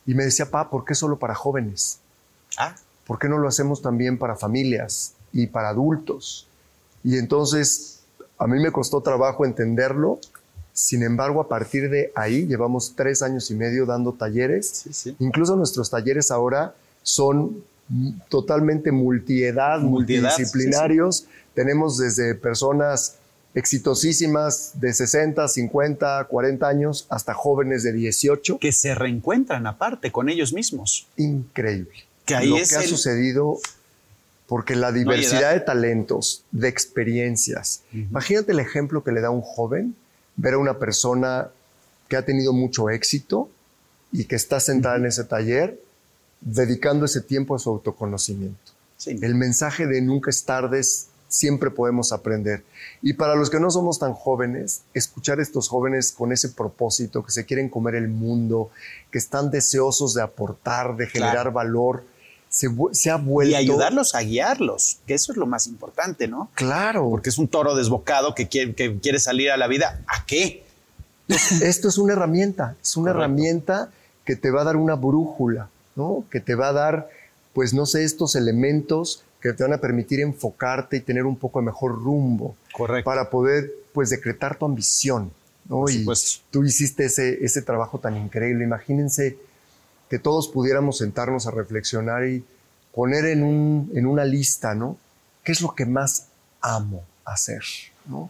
Y me decía, pa, ¿por qué solo para jóvenes? Ah, ¿Por qué no lo hacemos también para familias y para adultos? Y entonces a mí me costó trabajo entenderlo. Sin embargo, a partir de ahí llevamos tres años y medio dando talleres. Sí, sí. Incluso nuestros talleres ahora son totalmente multiedad, Multiedad, multidisciplinarios. Tenemos desde personas exitosísimas de 60, 50, 40 años hasta jóvenes de 18. que se reencuentran aparte con ellos mismos. Increíble. Que ahí Lo es que ha sucedido porque la diversidad de talentos, de experiencias. Imagínate el ejemplo que le da un joven ver a una persona que ha tenido mucho éxito y que está sentada en ese taller dedicando ese tiempo a su autoconocimiento. Sí. El mensaje de nunca es tarde, siempre podemos aprender. Y para los que no somos tan jóvenes, escuchar a estos jóvenes con ese propósito, que se quieren comer el mundo, que están deseosos de aportar, de generar Claro. valor, se, ha vuelto... Y ayudarlos a guiarlos, que eso es lo más importante, ¿no? Claro, Porque es un toro desbocado que quiere, que quiere salir a la vida. ¿A qué? esto es una herramienta, es una Correcto. herramienta que te va a dar una brújula ¿no? Que te va a dar, pues no sé, estos elementos que te van a permitir enfocarte y tener un poco de mejor rumbo. Correcto. Para poder, pues, decretar tu ambición, ¿no? Por y tú hiciste ese, ese trabajo tan increíble. Imagínense que todos pudiéramos sentarnos a reflexionar y poner en, un, en una lista, ¿no? ¿Qué es lo que más amo hacer? ¿no?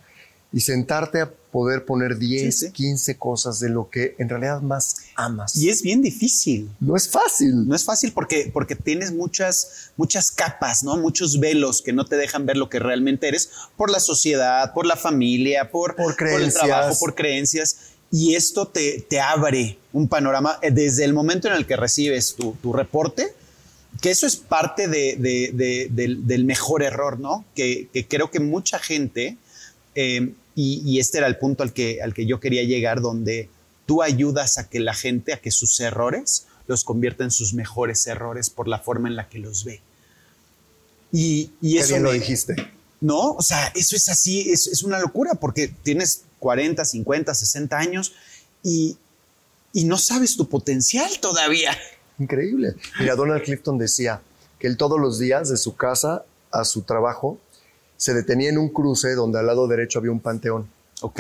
Y sentarte a poder poner 10, Sí, sí. 15 cosas de lo que en realidad más amas. Y es bien difícil. no es fácil. No es fácil porque, porque tienes muchas, muchas capas, ¿no? Muchos velos que no te dejan ver lo que realmente eres por la sociedad, por la familia, por, Por el creencias. trabajo, por creencias. Y esto te, te abre un panorama eh, desde el momento en el que recibes tu, tu reporte, que eso es parte de- de- de- del, del mejor error, ¿no? Que, que creo que mucha gente, eh, y, y este era el punto al que, al que yo quería llegar, donde tú ayudas a que la gente, a que sus errores los convierta en sus mejores errores por la forma en la que los ve. Y, y Qué eso bien lo dijiste. no, o sea, eso es así, es, es una locura porque tienes 40, 50, 60 años y, y no sabes tu potencial todavía. Increíble. Mira, Donald Clifton decía que él todos los días de su casa a su trabajo se detenía en un cruce donde al lado derecho había un panteón. Ok.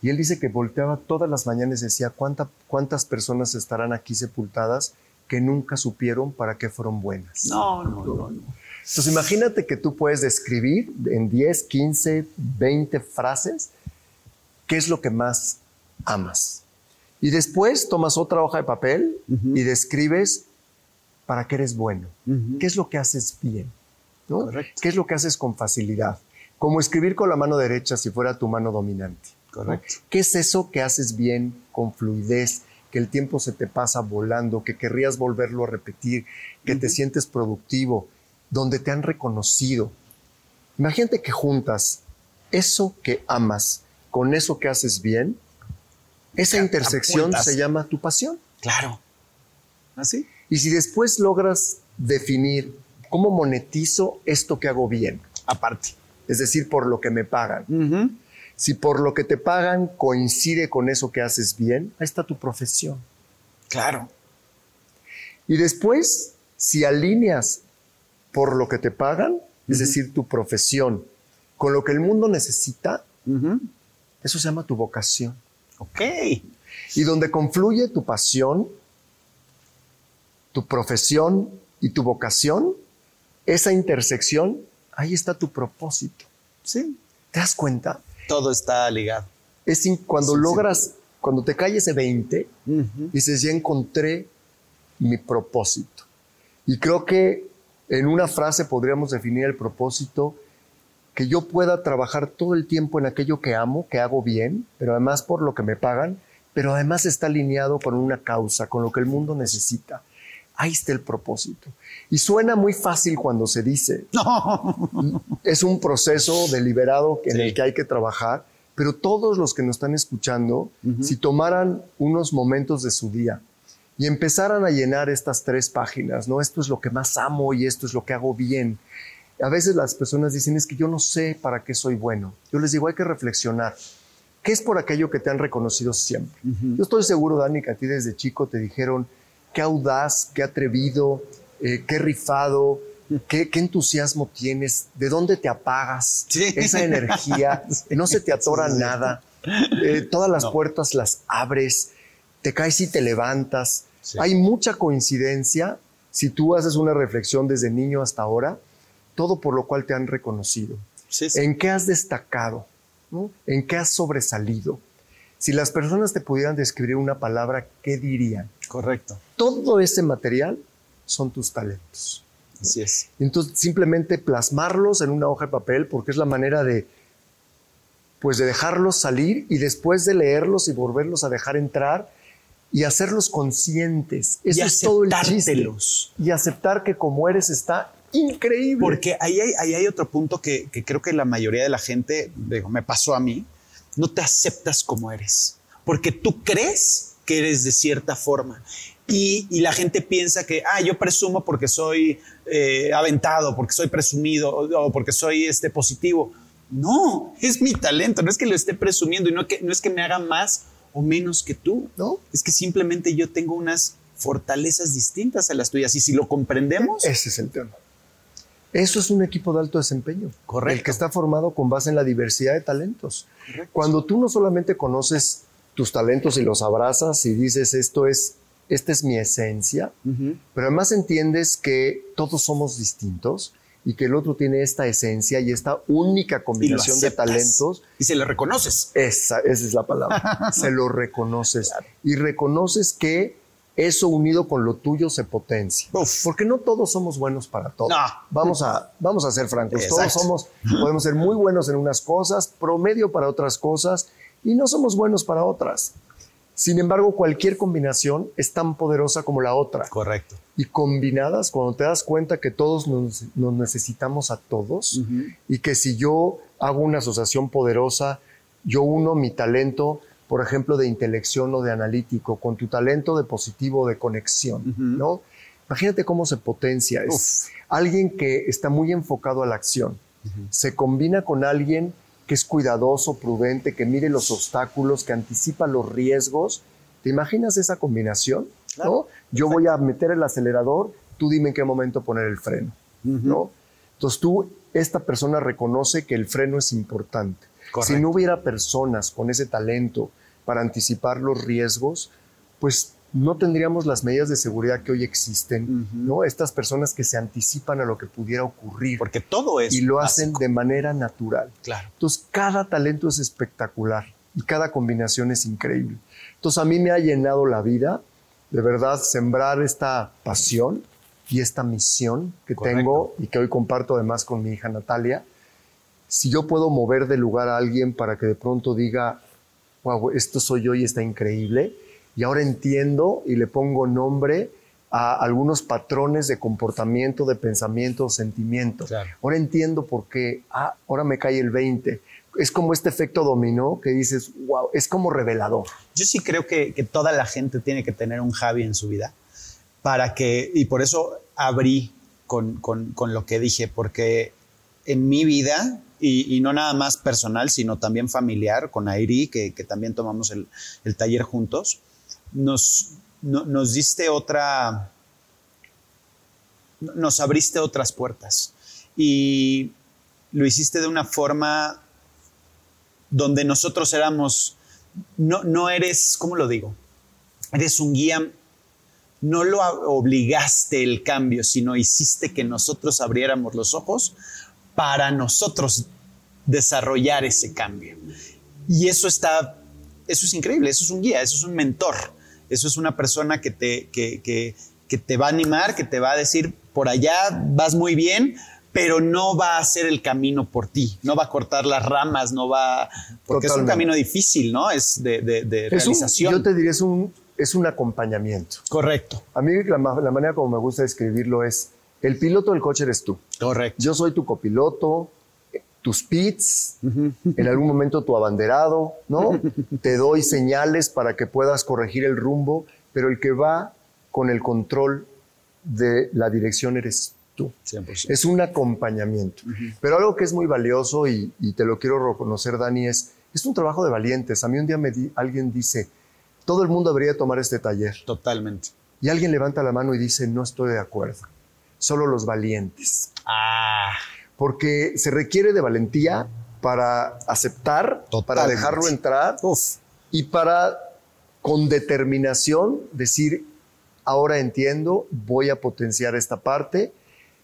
Y él dice que volteaba todas las mañanas y decía, ¿cuánta- ¿cuántas personas estarán aquí sepultadas que nunca supieron para qué fueron buenas? No, no, no, no. Entonces imagínate que tú puedes describir en 10, 15, 20 frases qué es lo que más amas. Y después tomas otra hoja de papel y describes para qué eres bueno. Ujú. ¿Qué es lo que haces bien? ¿no? ¿Qué es lo que haces con facilidad? Como escribir con la mano derecha si fuera tu mano dominante. ¿no? Correcto. ¿Qué es eso que haces bien con fluidez? Que el tiempo se te pasa volando, que querrías volverlo a repetir, que te sientes productivo, donde te han reconocido. Imagínate que juntas eso que amas con eso que haces bien. Esa Te intersección apuntas. se llama tu pasión. Claro. ¿Así? Y si después logras definir cómo monetizo esto que hago bien, Aparte. es decir, por lo que me pagan, si por lo que te pagan coincide con eso que haces bien, ahí está tu profesión. Claro. Y después, si alineas por lo que te pagan, es decir, tu profesión, con lo que el mundo necesita. Eso se llama tu vocación. Ok. Y donde confluye tu pasión, tu profesión y tu vocación, esa intersección, ahí está tu propósito. Sí. ¿Te das cuenta? Todo está ligado. Es cuando Sí, sí. logras, cuando te cae ese 20, Ujú. dices, ya encontré mi propósito. Y creo que en una frase podríamos definir el propósito, que yo pueda trabajar todo el tiempo en aquello que amo, que hago bien, pero además por lo que me pagan, pero además está alineado con una causa, con lo que el mundo necesita. Ahí está el propósito. Y suena muy fácil cuando se dice, No. es un proceso deliberado en Sí. el que hay que trabajar, pero todos los que nos están escuchando, si tomaran unos momentos de su día y empezaran a llenar estas tres páginas, ¿no? Esto es lo que más amo y esto es lo que hago bien. A veces las personas dicen, es que yo no sé para qué soy bueno. Yo les digo, hay que reflexionar. ¿Qué es por aquello que te han reconocido siempre? Yo estoy seguro, Dani, que a ti desde chico te dijeron, qué audaz, qué atrevido, eh, qué rifado, qué, qué entusiasmo tienes, de dónde te apagas, Sí. esa energía, no se te atora nada, eh, todas las No. puertas las abres, te caes y te levantas. Sí. Hay mucha coincidencia si tú haces una reflexión desde niño hasta ahora, todo por lo cual te han reconocido. Sí, sí. ¿En qué has destacado? ¿no? ¿En qué has sobresalido? Si las personas te pudieran describir una palabra, ¿qué dirían? Correcto. Todo ese material son tus talentos. Así es. Entonces, simplemente plasmarlos en una hoja de papel, porque es la manera de, pues, de dejarlos salir y después de leerlos y volverlos a dejar entrar y hacerlos conscientes. Eso Y es todo el chiste. Y aceptar que como eres está increíble. Porque ahí hay, ahí hay otro punto que, que creo que la mayoría de la gente, digo, me pasó a mí, no te aceptas como eres. Porque tú crees que eres de cierta forma. Y, y la gente piensa que, ah, yo presumo porque soy eh, aventado, porque soy presumido o, o porque soy este, positivo. No, es mi talento, no es que lo esté presumiendo y no, que, no es que me haga más o menos que tú. ¿No? Es que simplemente yo tengo unas fortalezas distintas a las tuyas. Y si lo comprendemos, ese es el tema. Eso es un equipo de alto desempeño. Correcto. El que está formado con base en la diversidad de talentos. Cuando tú no solamente conoces tus talentos y los abrazas y dices esto es, esta es mi esencia, pero además entiendes que todos somos distintos y que el otro tiene esta esencia y esta única combinación de talentos. Y se lo reconoces. Esa, esa es la palabra. se lo reconoces. Y reconoces que eso unido con lo tuyo se potencia. Porque no todos somos buenos para todo. Vamos, a, vamos a ser francos. Todos somos, podemos ser muy buenos en unas cosas, promedio para otras cosas y no somos buenos para otras. Sin embargo, cualquier combinación es tan poderosa como la otra. Correcto. Y combinadas, cuando te das cuenta que todos nos, necesitamos a todos y que si yo hago una asociación poderosa, yo uno mi talento por ejemplo, de intelección o de analítico, con tu talento de positivo de conexión, ¿no? Imagínate cómo se potencia. Es alguien que está muy enfocado a la acción. Se combina con alguien que es cuidadoso, prudente, que mire los obstáculos, que anticipa los riesgos. ¿Te imaginas esa combinación? ¿no? Yo voy a meter el acelerador, tú dime en qué momento poner el freno. ¿no? Entonces tú, esta persona reconoce que el freno es importante. Si no hubiera personas con ese talento para anticipar los riesgos, pues no tendríamos las medidas de seguridad que hoy existen, ¿no? Estas personas que se anticipan a lo que pudiera ocurrir. Porque todo es. Y lo hacen de manera natural. Claro. Entonces, cada talento es espectacular y cada combinación es increíble. Entonces, a mí me ha llenado la vida, de verdad, sembrar esta pasión y esta misión que tengo y que hoy comparto además con mi hija Natalia si yo puedo mover de lugar a alguien para que de pronto diga, wow, esto soy yo y está increíble, y ahora entiendo y le pongo nombre a algunos patrones de comportamiento, de pensamiento, sentimiento. Ahora entiendo por qué, ah, ahora me cae el 20. Es como este efecto dominó que dices, wow, es como revelador. Yo sí creo que, toda la gente tiene que tener un Javi en su vida para que, y por eso abrí con, con lo que dije, porque en mi vida y, no nada más personal, sino también familiar, con Airi, que, también tomamos el, taller juntos, nos, nos diste otra, nos abriste otras puertas y lo hiciste de una forma donde nosotros éramos, no, no eres, ¿cómo lo digo? Eres un guía, no lo obligaste el cambio, sino hiciste que nosotros abriéramos los ojos para nosotros desarrollar ese cambio. Y eso está, eso es increíble, eso es un guía, eso es un mentor, eso es una persona que te, que, que, que te va a animar, que te va a decir, por allá vas muy bien, pero no va a hacer el camino por ti, no va a cortar las ramas, no va, porque es un camino difícil, ¿no? Es de, de, realización. yo te diría, es un, es un acompañamiento. Correcto. A mí la, la manera como me gusta describirlo es, el piloto del coche eres tú. Correcto. Yo soy tu copiloto, tus pits, en algún momento tu abanderado, ¿no? Te doy señales para que puedas corregir el rumbo, pero el que va con el control de la dirección eres tú. Es un acompañamiento. Pero algo que es muy valioso y, te lo quiero reconocer, Dani, es, es un trabajo de valientes. A mí un día me alguien dice, todo el mundo debería tomar este taller. Totalmente. Y alguien levanta la mano y dice, no estoy de acuerdo solo los valientes. Ah. Porque se requiere de valentía para aceptar, para dejarlo entrar y para con determinación decir, ahora entiendo, voy a potenciar esta parte,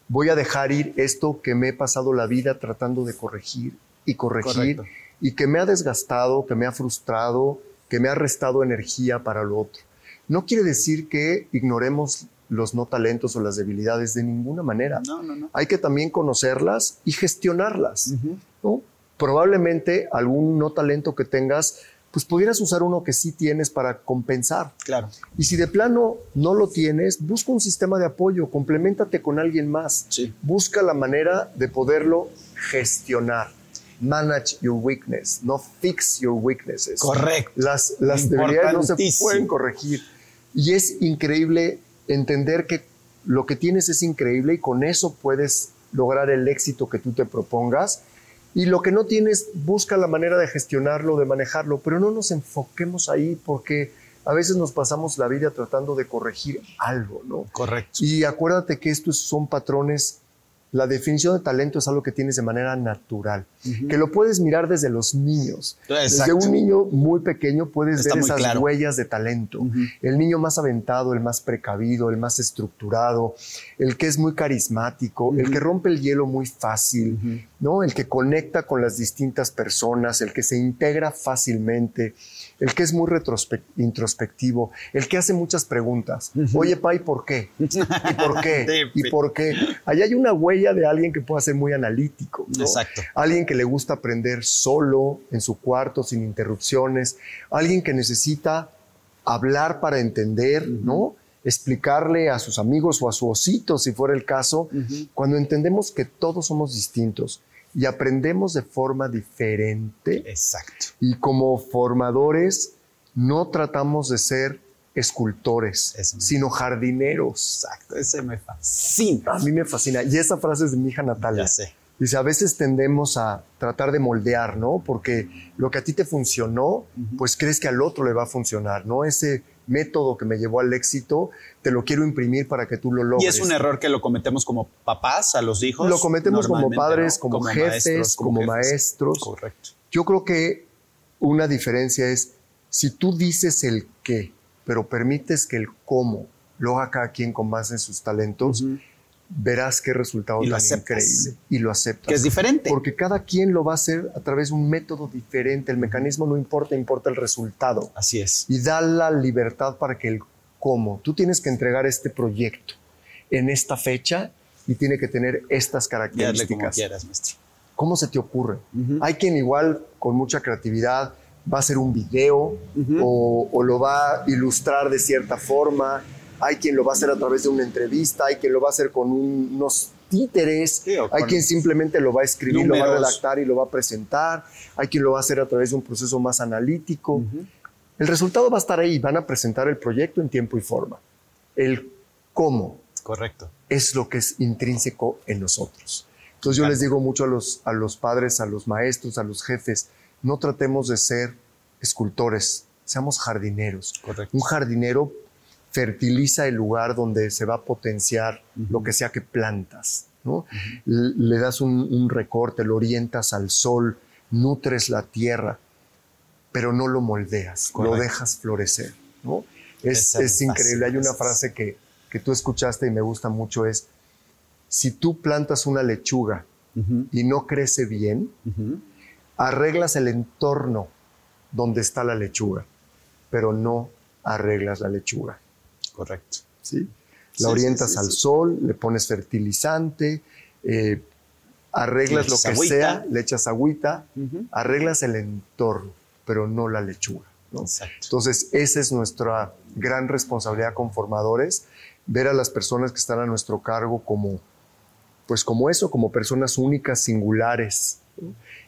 voy a dejar ir esto que me he pasado la vida tratando de corregir y corregir y que me ha desgastado, que me ha frustrado, que me ha restado energía para lo otro. No quiere decir que ignoremos los no talentos o las debilidades de ninguna manera. No, no, no. Hay que también conocerlas y gestionarlas. Probablemente algún no talento que tengas, pues pudieras usar uno que sí tienes para compensar. Claro. Y si de plano no lo tienes, busca un sistema de apoyo, complementate con alguien más. Sí. Busca la manera de poderlo gestionar. Manage your weakness, no fix your weaknesses. Correcto. Las, las debilidades no se pueden corregir. Y es increíble entender que lo que tienes es increíble y con eso puedes lograr el éxito que tú te propongas. Y lo que no tienes, busca la manera de gestionarlo, de manejarlo, pero no nos enfoquemos ahí porque a veces nos pasamos la vida tratando de corregir algo, ¿no? Correcto. Y acuérdate que estos son patrones la definición de talento es algo que tienes de manera natural, que lo puedes mirar desde los niños. Desde un niño muy pequeño puedes ver esas huellas de talento. El niño más aventado, el más precavido, el más estructurado, el que es muy carismático, el que rompe el hielo muy fácil, ¿no? El que conecta con las distintas personas, el que se integra fácilmente, el que es muy introspectivo, el que hace muchas preguntas. Oye, pa, ¿y por qué? ¿Y por qué? ¿Y por qué? Ahí hay una huella de alguien que pueda ser muy analítico. Exacto. Alguien que le gusta aprender solo, en su cuarto, sin interrupciones. Alguien que necesita hablar para entender, ¿no? Explicarle a sus amigos o a su osito, si fuera el caso, cuando entendemos que todos somos distintos y aprendemos de forma diferente. Exacto. Y como formadores no tratamos de ser escultores, sino jardineros. Exacto, ese me fascina. A mí me fascina. Y esa frase es de mi hija Natalia. Ya sé. Dice, a veces tendemos a tratar de moldear, ¿no? Porque lo que a ti te funcionó, pues crees que al otro le va a funcionar, ¿no? Ese método que me llevó al éxito, te lo quiero imprimir para que tú lo logres. Y es un error que lo cometemos como papás a los hijos. Lo cometemos como padres, como, jefes, como, maestros. Correcto. Yo creo que una diferencia es si tú dices el qué, pero permites que el cómo lo haga cada quien con base en sus talentos, verás qué resultado tan increíble. Y lo aceptas. Que es diferente. Porque cada quien lo va a hacer a través de un método diferente. El mecanismo no importa, importa el resultado. Así es. Y da la libertad para que el cómo. Tú tienes que entregar este proyecto en esta fecha y tiene que tener estas características. Como quieras, maestro. ¿Cómo se te ocurre? Hay quien igual con mucha creatividad va a hacer un video o, o, lo va a ilustrar de cierta forma hay quien lo va a hacer a través de una entrevista, hay quien lo va a hacer con unos títeres, hay quien simplemente lo va a escribir, lo va a redactar y lo va a presentar, hay quien lo va a hacer a través de un proceso más analítico. El resultado va a estar ahí, van a presentar el proyecto en tiempo y forma. El cómo. Correcto. Es lo que es intrínseco en nosotros. Entonces yo les digo mucho a los, a los padres, a los maestros, a los jefes, no tratemos de ser escultores, seamos jardineros. Correcto. Un jardinero fertiliza el lugar donde se va a potenciar lo que sea que plantas. ¿no? Le das un, recorte, lo orientas al sol, nutres la tierra, pero no lo moldeas, lo dejas florecer. ¿no? Es, es increíble. Hay una frase que, que, tú escuchaste y me gusta mucho, es, si tú plantas una lechuga y no crece bien, arreglas el entorno donde está la lechuga, pero no arreglas la lechuga. Correcto. ¿sí? La orientas al sol, le pones fertilizante, eh, arreglas lo que sea, le echas agüita, arreglas el entorno, pero no la lechuga. Entonces, esa es nuestra gran responsabilidad con formadores, ver a las personas que están a nuestro cargo como, pues como eso, como personas únicas, singulares.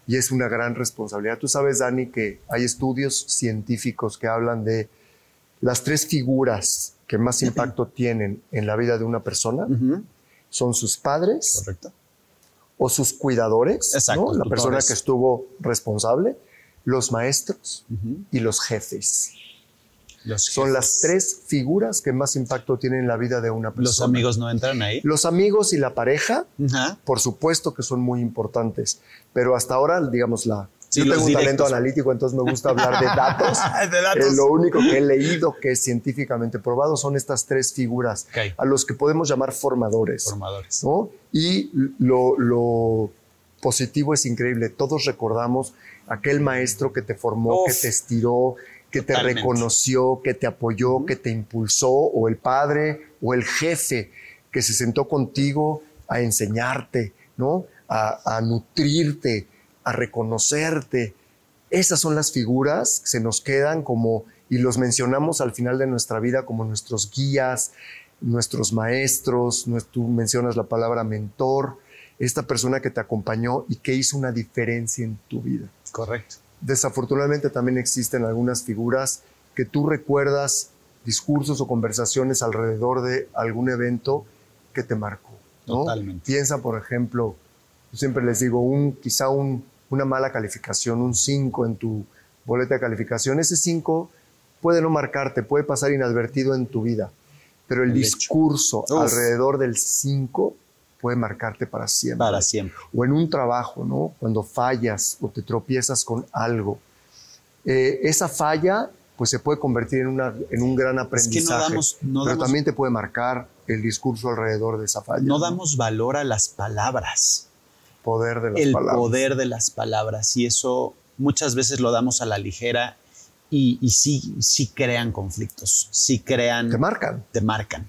Y es una gran responsabilidad. Tú sabes, Dani, que hay estudios científicos que hablan de las tres figuras que más impacto tienen en la vida de una persona son sus padres o sus cuidadores, la persona que estuvo responsable, los maestros y los jefes. Son las tres figuras que más impacto tienen en la vida de una persona. ¿Los amigos no entran ahí? Los amigos y la pareja, por supuesto que son muy importantes, pero hasta ahora, digamos, la, yo tengo un talento analítico, entonces me gusta hablar de datos. de eh, lo único que he leído que es científicamente probado son estas tres figuras a los que podemos llamar formadores. Formadores. Y lo, positivo es increíble. Todos recordamos aquel maestro que te formó, que te estiró, que te reconoció, que te apoyó, que te impulsó, o el padre o el jefe que se sentó contigo a enseñarte, ¿no? a nutrirte, a reconocerte. Esas son las figuras que se nos quedan como, y los mencionamos al final de nuestra vida como nuestros guías, nuestros maestros, tú mencionas la palabra mentor, esta persona que te acompañó y que hizo una diferencia en tu vida. Correcto. Desafortunadamente también existen algunas figuras que tú recuerdas discursos o conversaciones alrededor de algún evento que te marcó. Totalmente. Piensa, por ejemplo, yo siempre les digo, un, quizá un, una mala calificación, un 5 en tu boleta de calificación, ese 5 puede no marcarte, puede pasar inadvertido en tu vida, pero el, discurso alrededor del 5 puede marcarte para siempre. Para siempre. O en un trabajo, ¿no? Cuando fallas o te tropiezas con algo. Eh, esa falla, pues se puede convertir en, una, en un gran aprendizaje. damos- no pero damos- también te puede marcar el discurso alrededor de esa falla. No damos valor a las palabras, poder de las el palabras. poder de las palabras. Y eso muchas veces lo damos a la ligera y, y sí, sí crean conflictos, sí crean, Te marcan. te marcan.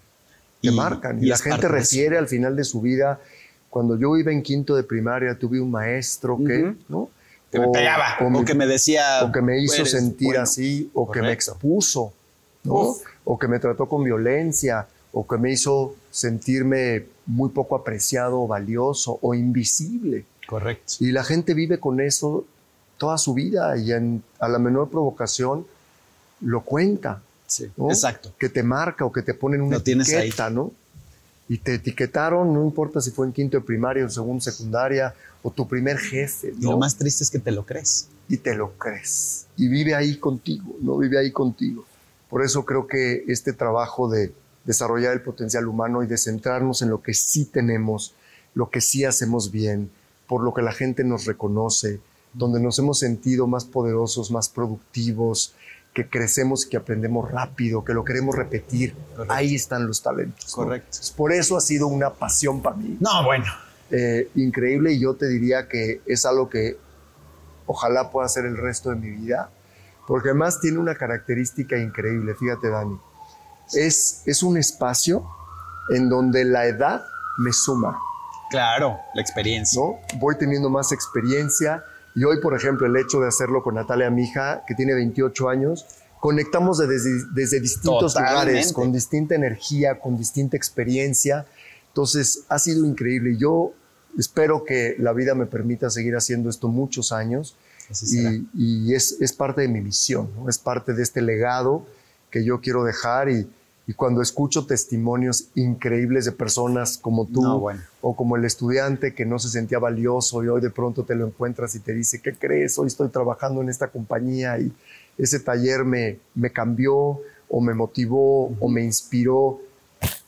te Y- marcan. Y, la gente refiere al final de su vida, cuando yo iba en quinto de primaria, tuve un maestro que. ¿no? Que me O- pegaba, o o, me- que me decía. o que me hizo "Eres sentir bueno". así, o que me expuso, ¿no? Uf. o que me trató con violencia, o que me hizo sentirme muy poco apreciado, o valioso o invisible. Correcto. Y la gente vive con eso toda su vida y en- a la menor provocación lo cuenta. Sí, ¿no? exacto. Que te marca o que te ponen una Lo etiqueta, ¿no? Y te etiquetaron, no importa si fue en quinto de primaria o segundo secundaria o tu primer jefe, Y ¿no? lo más triste es que te lo crees. y te lo crees. Y vive ahí contigo, ¿no? Vive ahí contigo. Por eso creo que este trabajo de desarrollar el potencial humano y de centrarnos en lo que sí tenemos, lo que sí hacemos bien, por lo que la gente nos reconoce, donde nos hemos sentido más poderosos, más productivos, que crecemos y que aprendemos rápido, que lo queremos repetir. Correcto. Ahí están los talentos. ¿no? Correcto. Por eso ha sido una pasión para mí No, bueno. eh, increíble y yo te diría que es algo que ojalá pueda hacer el resto de mi vida, porque además tiene una característica increíble, fíjate Dani, es, es un espacio en donde la edad me suma, Claro, la experiencia. ¿no? Voy teniendo más experiencia y hoy, por ejemplo, el hecho de hacerlo con Natalia, mi hija, que tiene 28 años, conectamos de- desde, desde distintos Totalmente. lugares, con distinta energía, con distinta experiencia. Entonces, ha sido increíble. Y Yo espero que la vida me permita seguir haciendo esto muchos años y, y es, es parte de mi misión, ¿no? es parte de este legado que yo quiero dejar y, y cuando escucho testimonios increíbles de personas como tú No, bueno. o como el estudiante que no se sentía valioso y hoy de pronto te lo encuentras y te dice, ¿qué crees? Hoy estoy trabajando en esta compañía y ese taller me, me cambió o me motivó o me inspiró.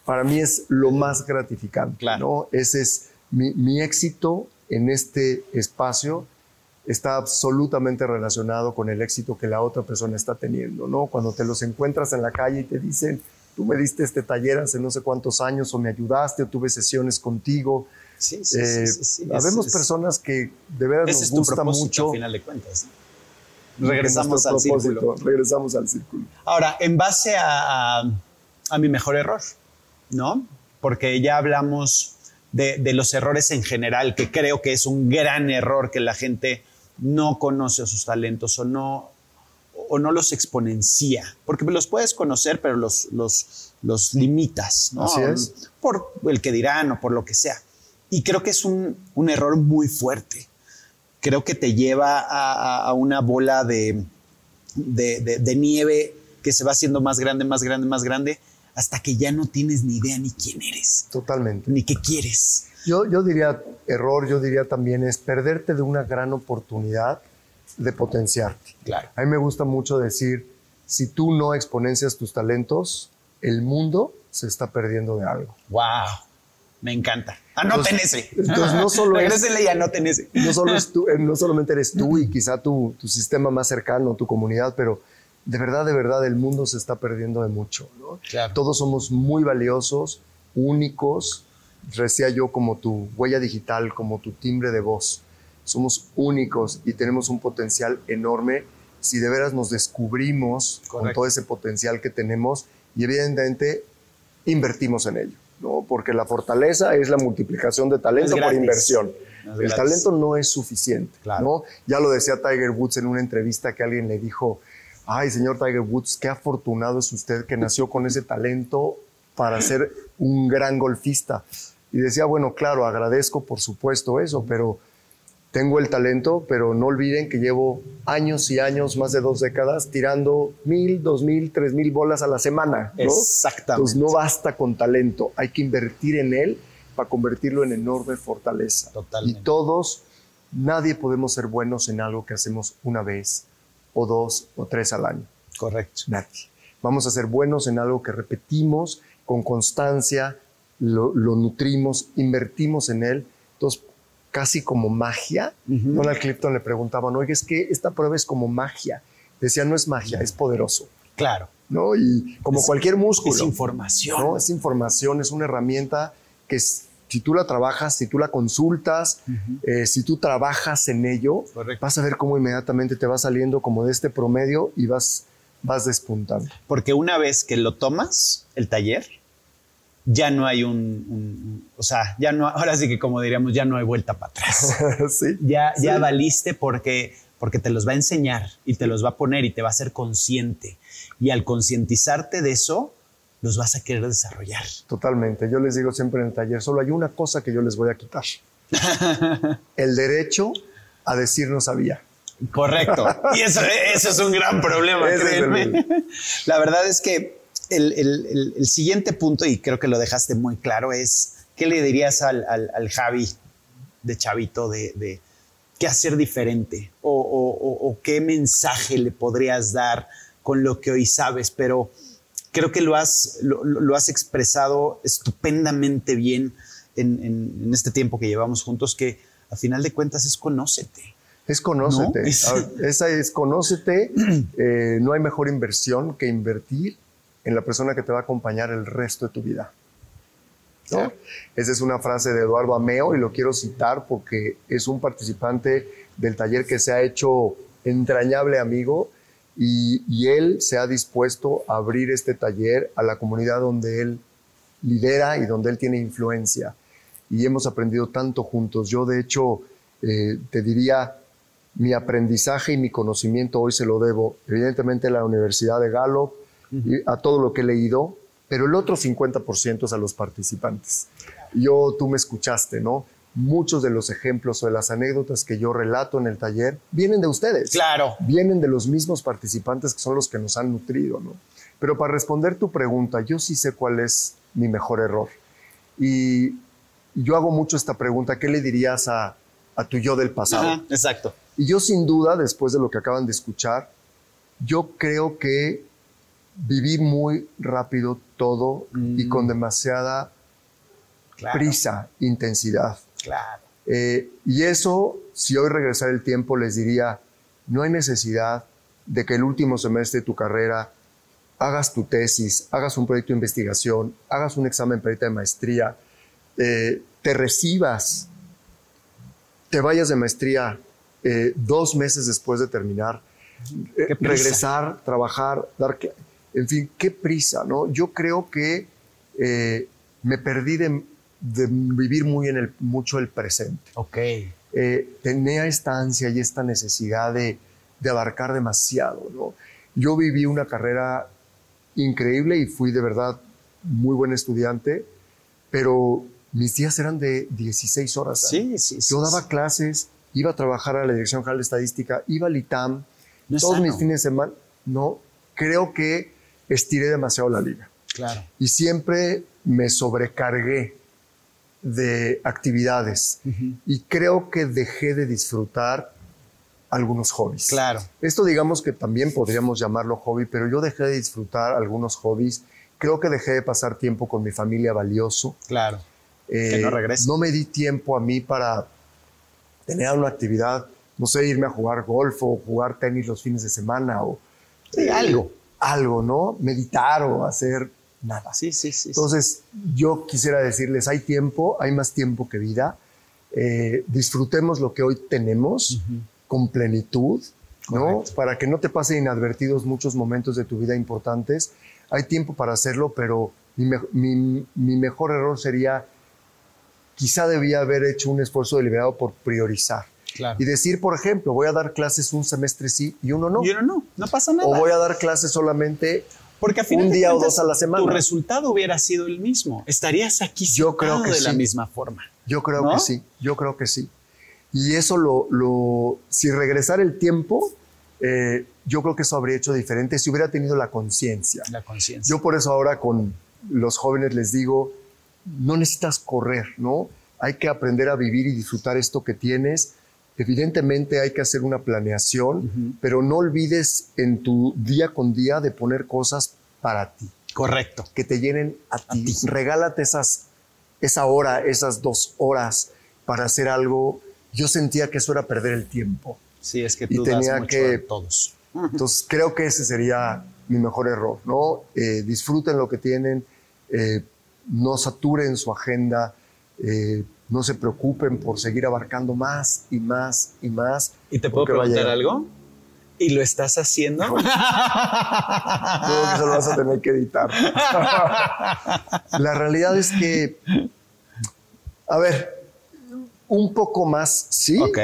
Para mí es lo más gratificante. Claro. ¿no? Ese es mi, mi éxito en este espacio está absolutamente relacionado con el éxito que la otra persona está teniendo, ¿no? Cuando te los encuentras en la calle y te dicen, tú me diste este taller hace no sé cuántos años, o me ayudaste, o tuve sesiones contigo. Sí, sí, Eh, sí, sí, sí. habemos Es- personas que de veras Ese nos gusta mucho. al final de cuentas. Regresamos al círculo. Regresamos al círculo. Ahora, en base a, a- a mi mejor error, ¿no? Porque ya hablamos de, de los errores en general, que creo que es un gran error que la gente no conoce sus talentos o no, o no los exponencia, porque los puedes conocer, pero los, los, los limitas, ¿no? Así es. Por el que dirán o por lo que sea. Y creo que es un, un error muy fuerte. Creo que te lleva a, a- una bola de, de, de- de nieve que se va haciendo más grande, más grande, más grande, hasta que ya no tienes ni idea ni quién eres, Totalmente. ni qué quieres. Yo, yo diría, error, yo diría también es perderte de una gran oportunidad de potenciarte. Claro. A mí me gusta mucho decir, si tú no exponencias tus talentos, el mundo se está perdiendo de algo. ¡Wow! Me encanta. Anoten Entonces- ese. entonces no solo es- y anoten ese. No, solo es tú- eh, no solamente eres tú y quizá tu, tu sistema más cercano, tu comunidad, pero de verdad, de verdad, el mundo se está perdiendo de mucho. ¿no? Claro. Todos somos muy valiosos, únicos, decía yo, como tu huella digital, como tu timbre de voz. Somos únicos y tenemos un potencial enorme si de veras nos descubrimos con todo ese potencial que tenemos y evidentemente invertimos en ello, ¿no? Porque la fortaleza es la multiplicación de talento por inversión. No El talento no es suficiente, Claro. ¿no? Ya lo decía Tiger Woods en una entrevista que alguien le dijo, ay, señor Tiger Woods, qué afortunado es usted que nació con ese talento para ser un gran golfista. Y decía, bueno, claro, agradezco por supuesto eso, pero tengo el talento, pero no olviden que llevo años y años, más de dos décadas, tirando mil, dos mil, tres mil bolas a la semana. ¿no? Exactamente. Entonces no basta con talento, hay que invertir en él para convertirlo en enorme fortaleza. Totalmente. Y todos, nadie podemos ser buenos en algo que hacemos una vez o dos o tres al año. Correcto. Nadie. Vamos a ser buenos en algo que repetimos con constancia, lo, lo nutrimos, invertimos en él. Entonces, casi como magia. Donald Clifton le preguntaban, oye, es que esta prueba es como magia. Decía, no es magia, es poderoso. Claro. ¿no? Y como Es- cualquier músculo. Es información. ¿no? Es información, es una herramienta que si tú la trabajas, si tú la consultas, eh, si tú trabajas en ello, Correcto. vas a ver cómo inmediatamente te va saliendo como de este promedio y vas, vas despuntando. Porque una vez que lo tomas, el taller, ya no hay un, o sea, ya no, ahora sí que como diríamos, ya no hay vuelta para atrás. ¿Sí? Ya, ya Sí. valiste porque, porque te los va a enseñar y te los va a poner y te va a hacer consciente. Y al concientizarte de eso, los vas a querer desarrollar. Totalmente. Yo les digo siempre en el taller, solo hay una cosa que yo les voy a quitar. el derecho a decir no sabía. Correcto. Y eso, eso es un gran problema, es créeme. La verdad es que el, el- el- siguiente punto, y creo que lo dejaste muy claro, es ¿qué le dirías al, al- al Javi de Chavito de, de qué hacer diferente? O, o- o- o qué mensaje le podrías dar con lo que hoy sabes? Pero creo que lo has, lo, lo- has expresado estupendamente bien en, en- en este tiempo que llevamos juntos, que a final de cuentas es conócete. Es conócete. No, es- A ver, Esa es conócete. Eh, no hay mejor inversión que invertir en la persona que te va a acompañar el resto de tu vida. ¿no? Esa es una frase de Eduardo Ameo y lo quiero citar porque es un participante del taller que se ha hecho entrañable amigo y, y él se ha dispuesto a abrir este taller a la comunidad donde él lidera y donde él tiene influencia. Y hemos aprendido tanto juntos. Yo, de hecho, eh, te diría, mi aprendizaje y mi conocimiento hoy se lo debo, evidentemente, a la Universidad de Gallup, a todo lo que he leído, pero el otro 50% es a los participantes. Yo, tú me escuchaste, ¿no? Muchos de los ejemplos o de las anécdotas que yo relato en el taller vienen de ustedes Claro. vienen de los mismos participantes que son los que nos han nutrido, ¿no? Pero para responder tu pregunta, yo sí sé cuál es mi mejor error. Y yo hago mucho esta pregunta, ¿qué le dirías a, a tu yo del pasado? Ajá, exacto. Y yo sin duda, después de lo que acaban de escuchar, yo creo que viví muy rápido todo y Mm. con demasiada Claro. prisa, intensidad. Claro. Eh, y eso, si hoy regresara el tiempo, les diría, no hay necesidad de que el último semestre de tu carrera hagas tu tesis, hagas un proyecto de investigación, hagas un examen perita de maestría, eh, te recibas, te vayas de maestría eh, dos meses después de terminar, regresar, trabajar, dar, en fin, qué prisa, ¿no? Yo creo que eh, me perdí de, de vivir muy en el, mucho el presente. Ok. Eh, tenía esta ansia y esta necesidad de, de abarcar demasiado, ¿no? Yo viví una carrera increíble y fui de verdad muy buen estudiante, pero mis días eran de 16 horas. Sí, sí, sí. Yo daba sí. clases, iba a trabajar a la Dirección General de Estadística, iba al ITAM, No todos mis fines de semana. No, creo que estiré demasiado la liga Claro. y siempre me sobrecargué de actividades y creo que dejé de disfrutar algunos hobbies. Claro. Esto digamos que también podríamos llamarlo hobby, pero yo dejé de disfrutar algunos hobbies. Creo que dejé de pasar tiempo con mi familia valioso. Claro. Eh, Que no regrese. no me di tiempo a mí para tener una actividad, no sé, irme a jugar golf o jugar tenis los fines de semana o Sí, algo. Algo, ¿no? Meditar o hacer nada. Sí, sí, sí. Entonces, yo quisiera decirles, hay tiempo, hay más tiempo que vida. Eh, disfrutemos lo que hoy tenemos con plenitud, ¿no? Correcto. Para que no te pasen inadvertidos muchos momentos de tu vida importantes. Hay tiempo para hacerlo, pero mi, me- mi- mi mejor error sería, quizá debía haber hecho un esfuerzo deliberado por priorizar. Claro. Y decir, por ejemplo, voy a dar clases un semestre sí y uno no. Y uno no, no pasa nada. O voy a dar clases solamente Porque a final un día o dos a la semana. Tu resultado hubiera sido el mismo. Estarías aquí Yo creo que de la sí. misma forma. Yo creo ¿No? que sí, yo creo que sí. Y eso lo, lo si regresara el tiempo, eh, yo creo que eso habría hecho diferente si hubiera tenido la conciencia. La conciencia. Yo por eso ahora con los jóvenes les digo, no necesitas correr, ¿no? Hay que aprender a vivir y disfrutar esto que tienes, evidentemente hay que hacer una planeación, pero no olvides en tu día con día de poner cosas para ti. Correcto. Que te llenen a ti. Regálate esas, esa hora, esas dos horas para hacer algo. Yo sentía que eso era perder el tiempo. Sí, es que tú y tenía que todos. Entonces creo que ese sería mi mejor error, ¿no? Eh, disfruten lo que tienen, eh, no saturen su agenda, eh, no se preocupen por seguir abarcando más y más y más. ¿Y te puedo preguntar algo? ¿Y lo estás haciendo? Creo que eso lo vas a tener que editar. La realidad es que, a ver, un poco más sí. Ok.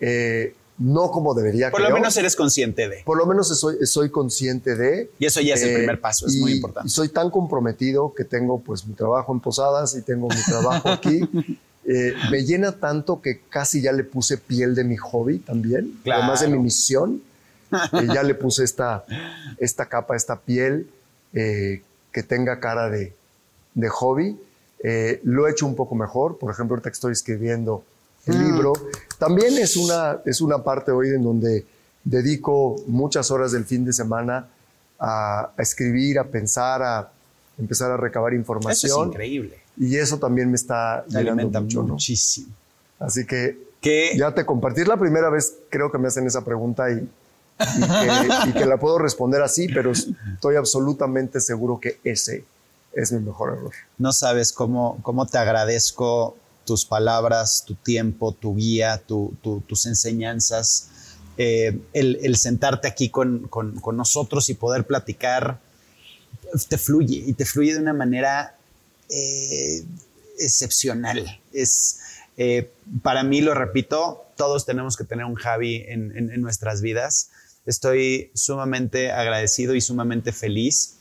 Eh, no como debería. Por lo menos eres consciente de. Por lo menos soy, soy consciente de. Y eso ya es el eh, primer paso, es muy importante. soy tan comprometido que tengo pues mi trabajo en Posadas y tengo mi trabajo aquí. Eh, me llena tanto que casi ya le puse piel de mi hobby también, además de mi misión. Eh, ya le puse esta, esta capa, esta piel que tenga cara de, de hobby. lo he hecho un poco mejor. Por ejemplo, ahorita que estoy escribiendo el libro. También es una, es una parte hoy en donde dedico muchas horas del fin de semana a, escribir, a pensar, a empezar a recabar información. Eso es increíble. Y eso también me está ayudando mucho, muchísimo. Así que ya te compartí. la primera vez, creo que me hacen esa pregunta y, y, que, la puedo responder así, pero estoy absolutamente seguro que ese es mi mejor error. No sabes cómo, cómo te agradezco tus palabras, tu tiempo, tu guía, tus enseñanzas, eh, el, sentarte aquí con, nosotros y poder platicar, te fluye y te fluye de una manera eh, excepcional. Es, eh, para mí, lo repito, todos tenemos que tener un Javi en, en nuestras vidas. Estoy sumamente agradecido y sumamente feliz.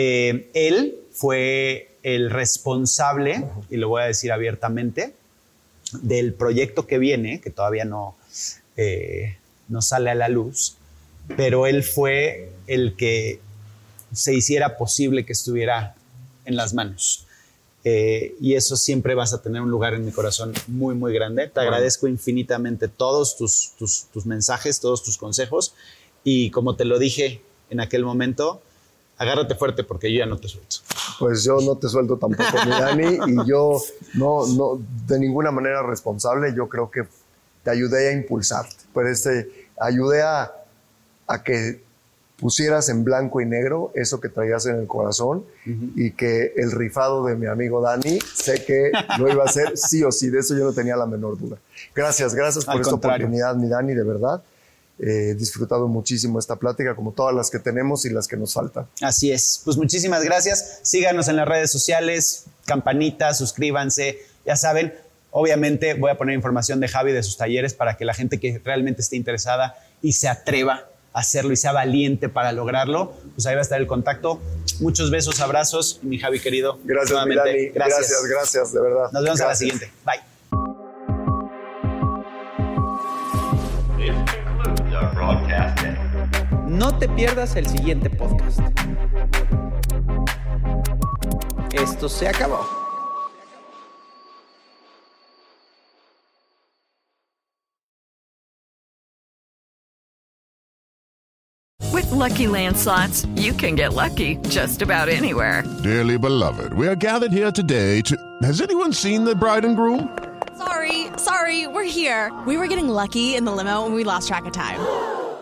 Él fue el responsable, y lo voy a decir abiertamente, del proyecto que viene, que todavía no, eh, no sale a la luz, pero él fue el que se hiciera posible que estuviera en las manos. Eh, y eso siempre vas a tener un lugar en mi corazón muy, muy grande. Te agradezco infinitamente todos tus, tus, tus mensajes, todos tus consejos. Y como te lo dije en aquel momento, agárrate fuerte porque yo ya no te suelto. Pues yo no te suelto tampoco, mi Dani, y yo no, no, de ninguna manera responsable, yo creo que te ayudé a impulsarte, pero este, ayudé a, a que pusieras en blanco y negro eso que traías en el corazón y que el rifado de mi amigo Dani, sé que lo iba a hacer sí o sí, de eso yo no tenía la menor duda. Gracias, gracias por esta oportunidad, mi Dani, de verdad. He disfrutado muchísimo esta plática, como todas las que tenemos y las que nos faltan. Así es. Pues muchísimas gracias. Síganos en las redes sociales, campanita, suscríbanse. Ya saben, obviamente voy a poner información de Javi de sus talleres para que la gente que realmente esté interesada y se atreva a hacerlo y sea valiente para lograrlo, pues ahí va a estar el contacto. Muchos besos, abrazos, mi Javi querido. Gracias, mi Dani. Gracias. gracias, de verdad. Nos vemos a la siguiente. Bye. No te pierdas el siguiente podcast. Esto se acabó. With lucky landslots, you can get lucky just about anywhere. Dearly beloved, we are gathered here today to. Has anyone seen the bride and groom? Sorry, sorry, we're here. We were getting lucky in the limo and we lost track of time.